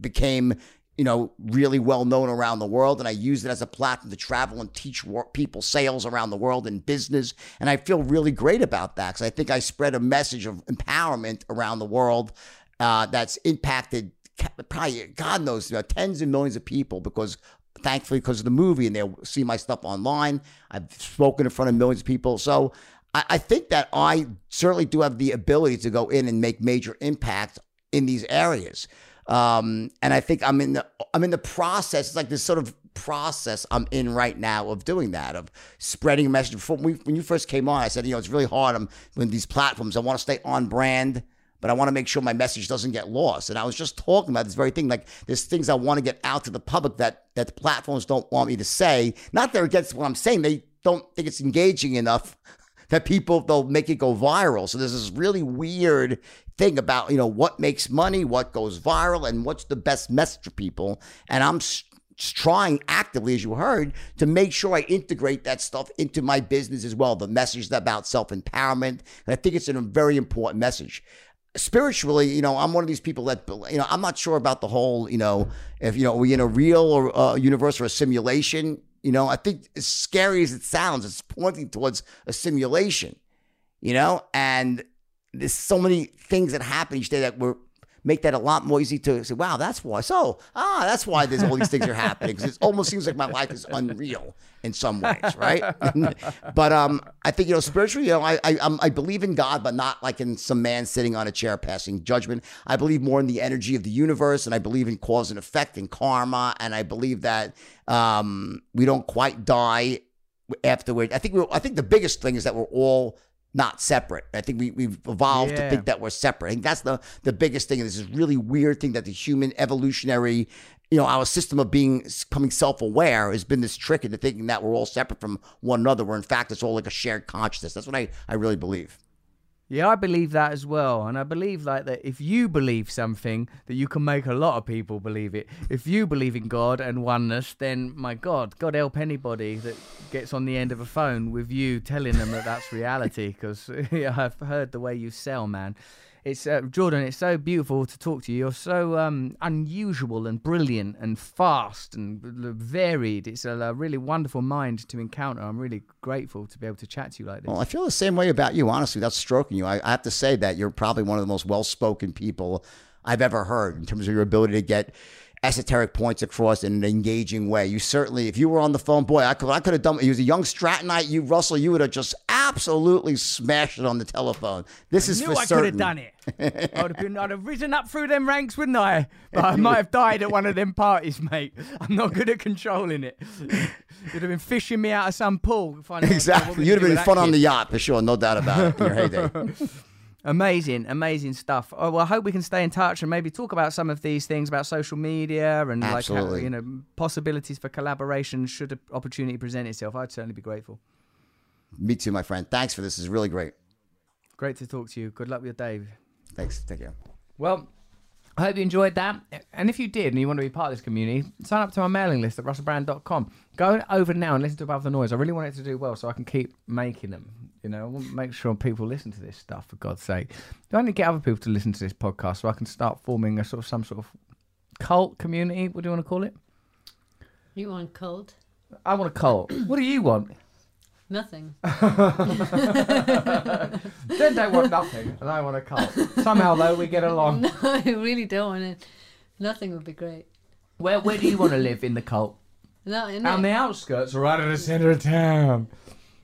became, you know, really well known around the world. And I used it as a platform to travel and teach people sales around the world and business. And I feel really great about that because I think I spread a message of empowerment around the world uh, that's impacted probably God knows you know, tens of millions of people because thankfully because of the movie and they'll see my stuff online. I've spoken in front of millions of people. So I, I think that I certainly do have the ability to go in and make major impact in these areas. Um, and I think I'm in the I'm in the process. It's like this sort of process I'm in right now of doing that, of spreading a message. Before we, when you first came on, I said, you know, it's really hard. I'm with these platforms. I want to stay on brand but I want to make sure my message doesn't get lost. And I was just talking about this very thing. Like there's things I want to get out to the public that that the platforms don't want me to say. Not that they're against what I'm saying. They don't think it's engaging enough that people they'll make it go viral. So there's this really weird thing about you know what makes money, what goes viral, and what's the best message for people. And I'm s- trying actively, as you heard, to make sure I integrate that stuff into my business as well. The message about self empowerment, and I think it's a very important message spiritually, you know, I'm one of these people that, you know, I'm not sure about the whole, you know, if, you know, are we in a real or uh, universe or a simulation? You know, I think as scary as it sounds, it's pointing towards a simulation, you know, and there's so many things that happen each day that were make that a lot more easy to say, wow, that's why. So, ah, that's why there's all these things are happening because it almost seems like my life is unreal in some ways, right? but um, I think you know spiritually, you know, I I, um, I believe in God, but not like in some man sitting on a chair passing judgment. I believe more in the energy of the universe, and I believe in cause and effect and karma, and I believe that um, we don't quite die afterward. I think we I think the biggest thing is that we're all not separate. I think we, we've evolved to think that we're separate. I think that's the, the biggest thing. And this is really weird thing that the human evolutionary, you know, our system of being becoming self-aware has been this trick into thinking that we're all separate from one another, where in fact it's all like a shared consciousness. That's what I, I really believe. Yeah, I believe that as well. And I believe like that if you believe something, that you can make a lot of people believe it. If you believe in God and oneness, then my God, God help anybody that gets on the end of a phone with you telling them that that's reality. Because I've heard the way you sell, man. It's uh, Jordan. It's so beautiful to talk to you. You're so um, unusual and brilliant and fast and varied. It's a, a really wonderful mind to encounter. I'm really grateful to be able to chat to you like this. Well, I feel the same way about you, honestly, that's stroking you. I, I have to say that you're probably one of the most well spoken people I've ever heard in terms of your ability to get esoteric points across in an engaging way. You certainly, if you were on the phone, boy, I could, I could have done. It. He was a young Strattonite. You, Russell, you would have just absolutely smashed it on the telephone. This is knew for I could have done it. I would have been, I'd have risen up through them ranks, wouldn't I? But I might have died at one of them parties, mate. I'm not good at controlling it. You'd have been fishing me out of some pool. Exactly. You'd have been fun on the yacht for sure, no doubt about it. In your heyday. Amazing, amazing stuff. Oh, well, I hope we can stay in touch and maybe talk about some of these things about social media and like how, you know possibilities for collaboration should an opportunity present itself. I'd certainly be grateful. Me too, my friend. Thanks for this. This is really great. Great to talk to you. Good luck with your day. Thanks. Take care. Well, I hope you enjoyed that. And if you did and you want to be part of this community, sign up to my mailing list at russellbrand.com. Go over now and listen to Above the Noise. I really want it to do well so I can keep making them. You know, I want to make sure people listen to this stuff, for God's sake. I only get other people to listen to this podcast so I can start forming a sort of some sort of cult community. What do you want to call it? You want a cult? I want a cult. what do you want? Nothing. then don't want nothing, and I want a cult. Somehow, though, we get along. No, I really don't want it. Nothing would be great. Where Where do you want to live in the cult? No, in On the outskirts, or right in the centre of town.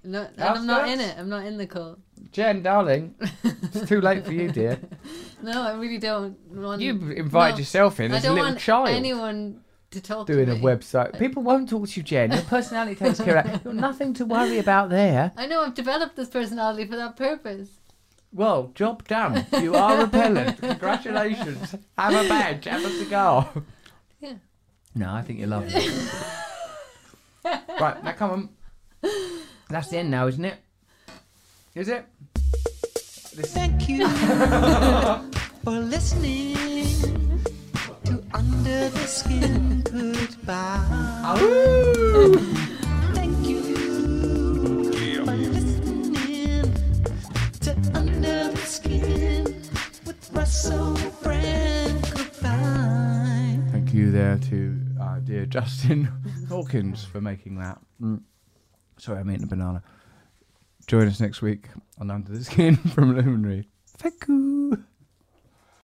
No, and I'm not in it. I'm not in the cult. Jen, darling, it's too late for you, dear. No, I really don't want. You invited no, yourself in as a don't little want child. anyone to talk doing to a website. People won't talk to you, Jen. Your personality takes care of that. You've nothing to worry about there. I know I've developed this personality for that purpose. Well, job done. You are repellent. Congratulations. Have a badge. Have a cigar. Yeah. No, I think you're lovely. right, now come on. That's the end now, isn't it? Is it? Thank you for listening to Under the Skin Goodbye. Thank you for listening to Under the Skin with Russell Brand. Goodbye. Thank you there to uh, dear Justin Hawkins for making that. Mm. Sorry, I'm eating a banana. Join us next week on Under the Skin from Luminary. Thank you.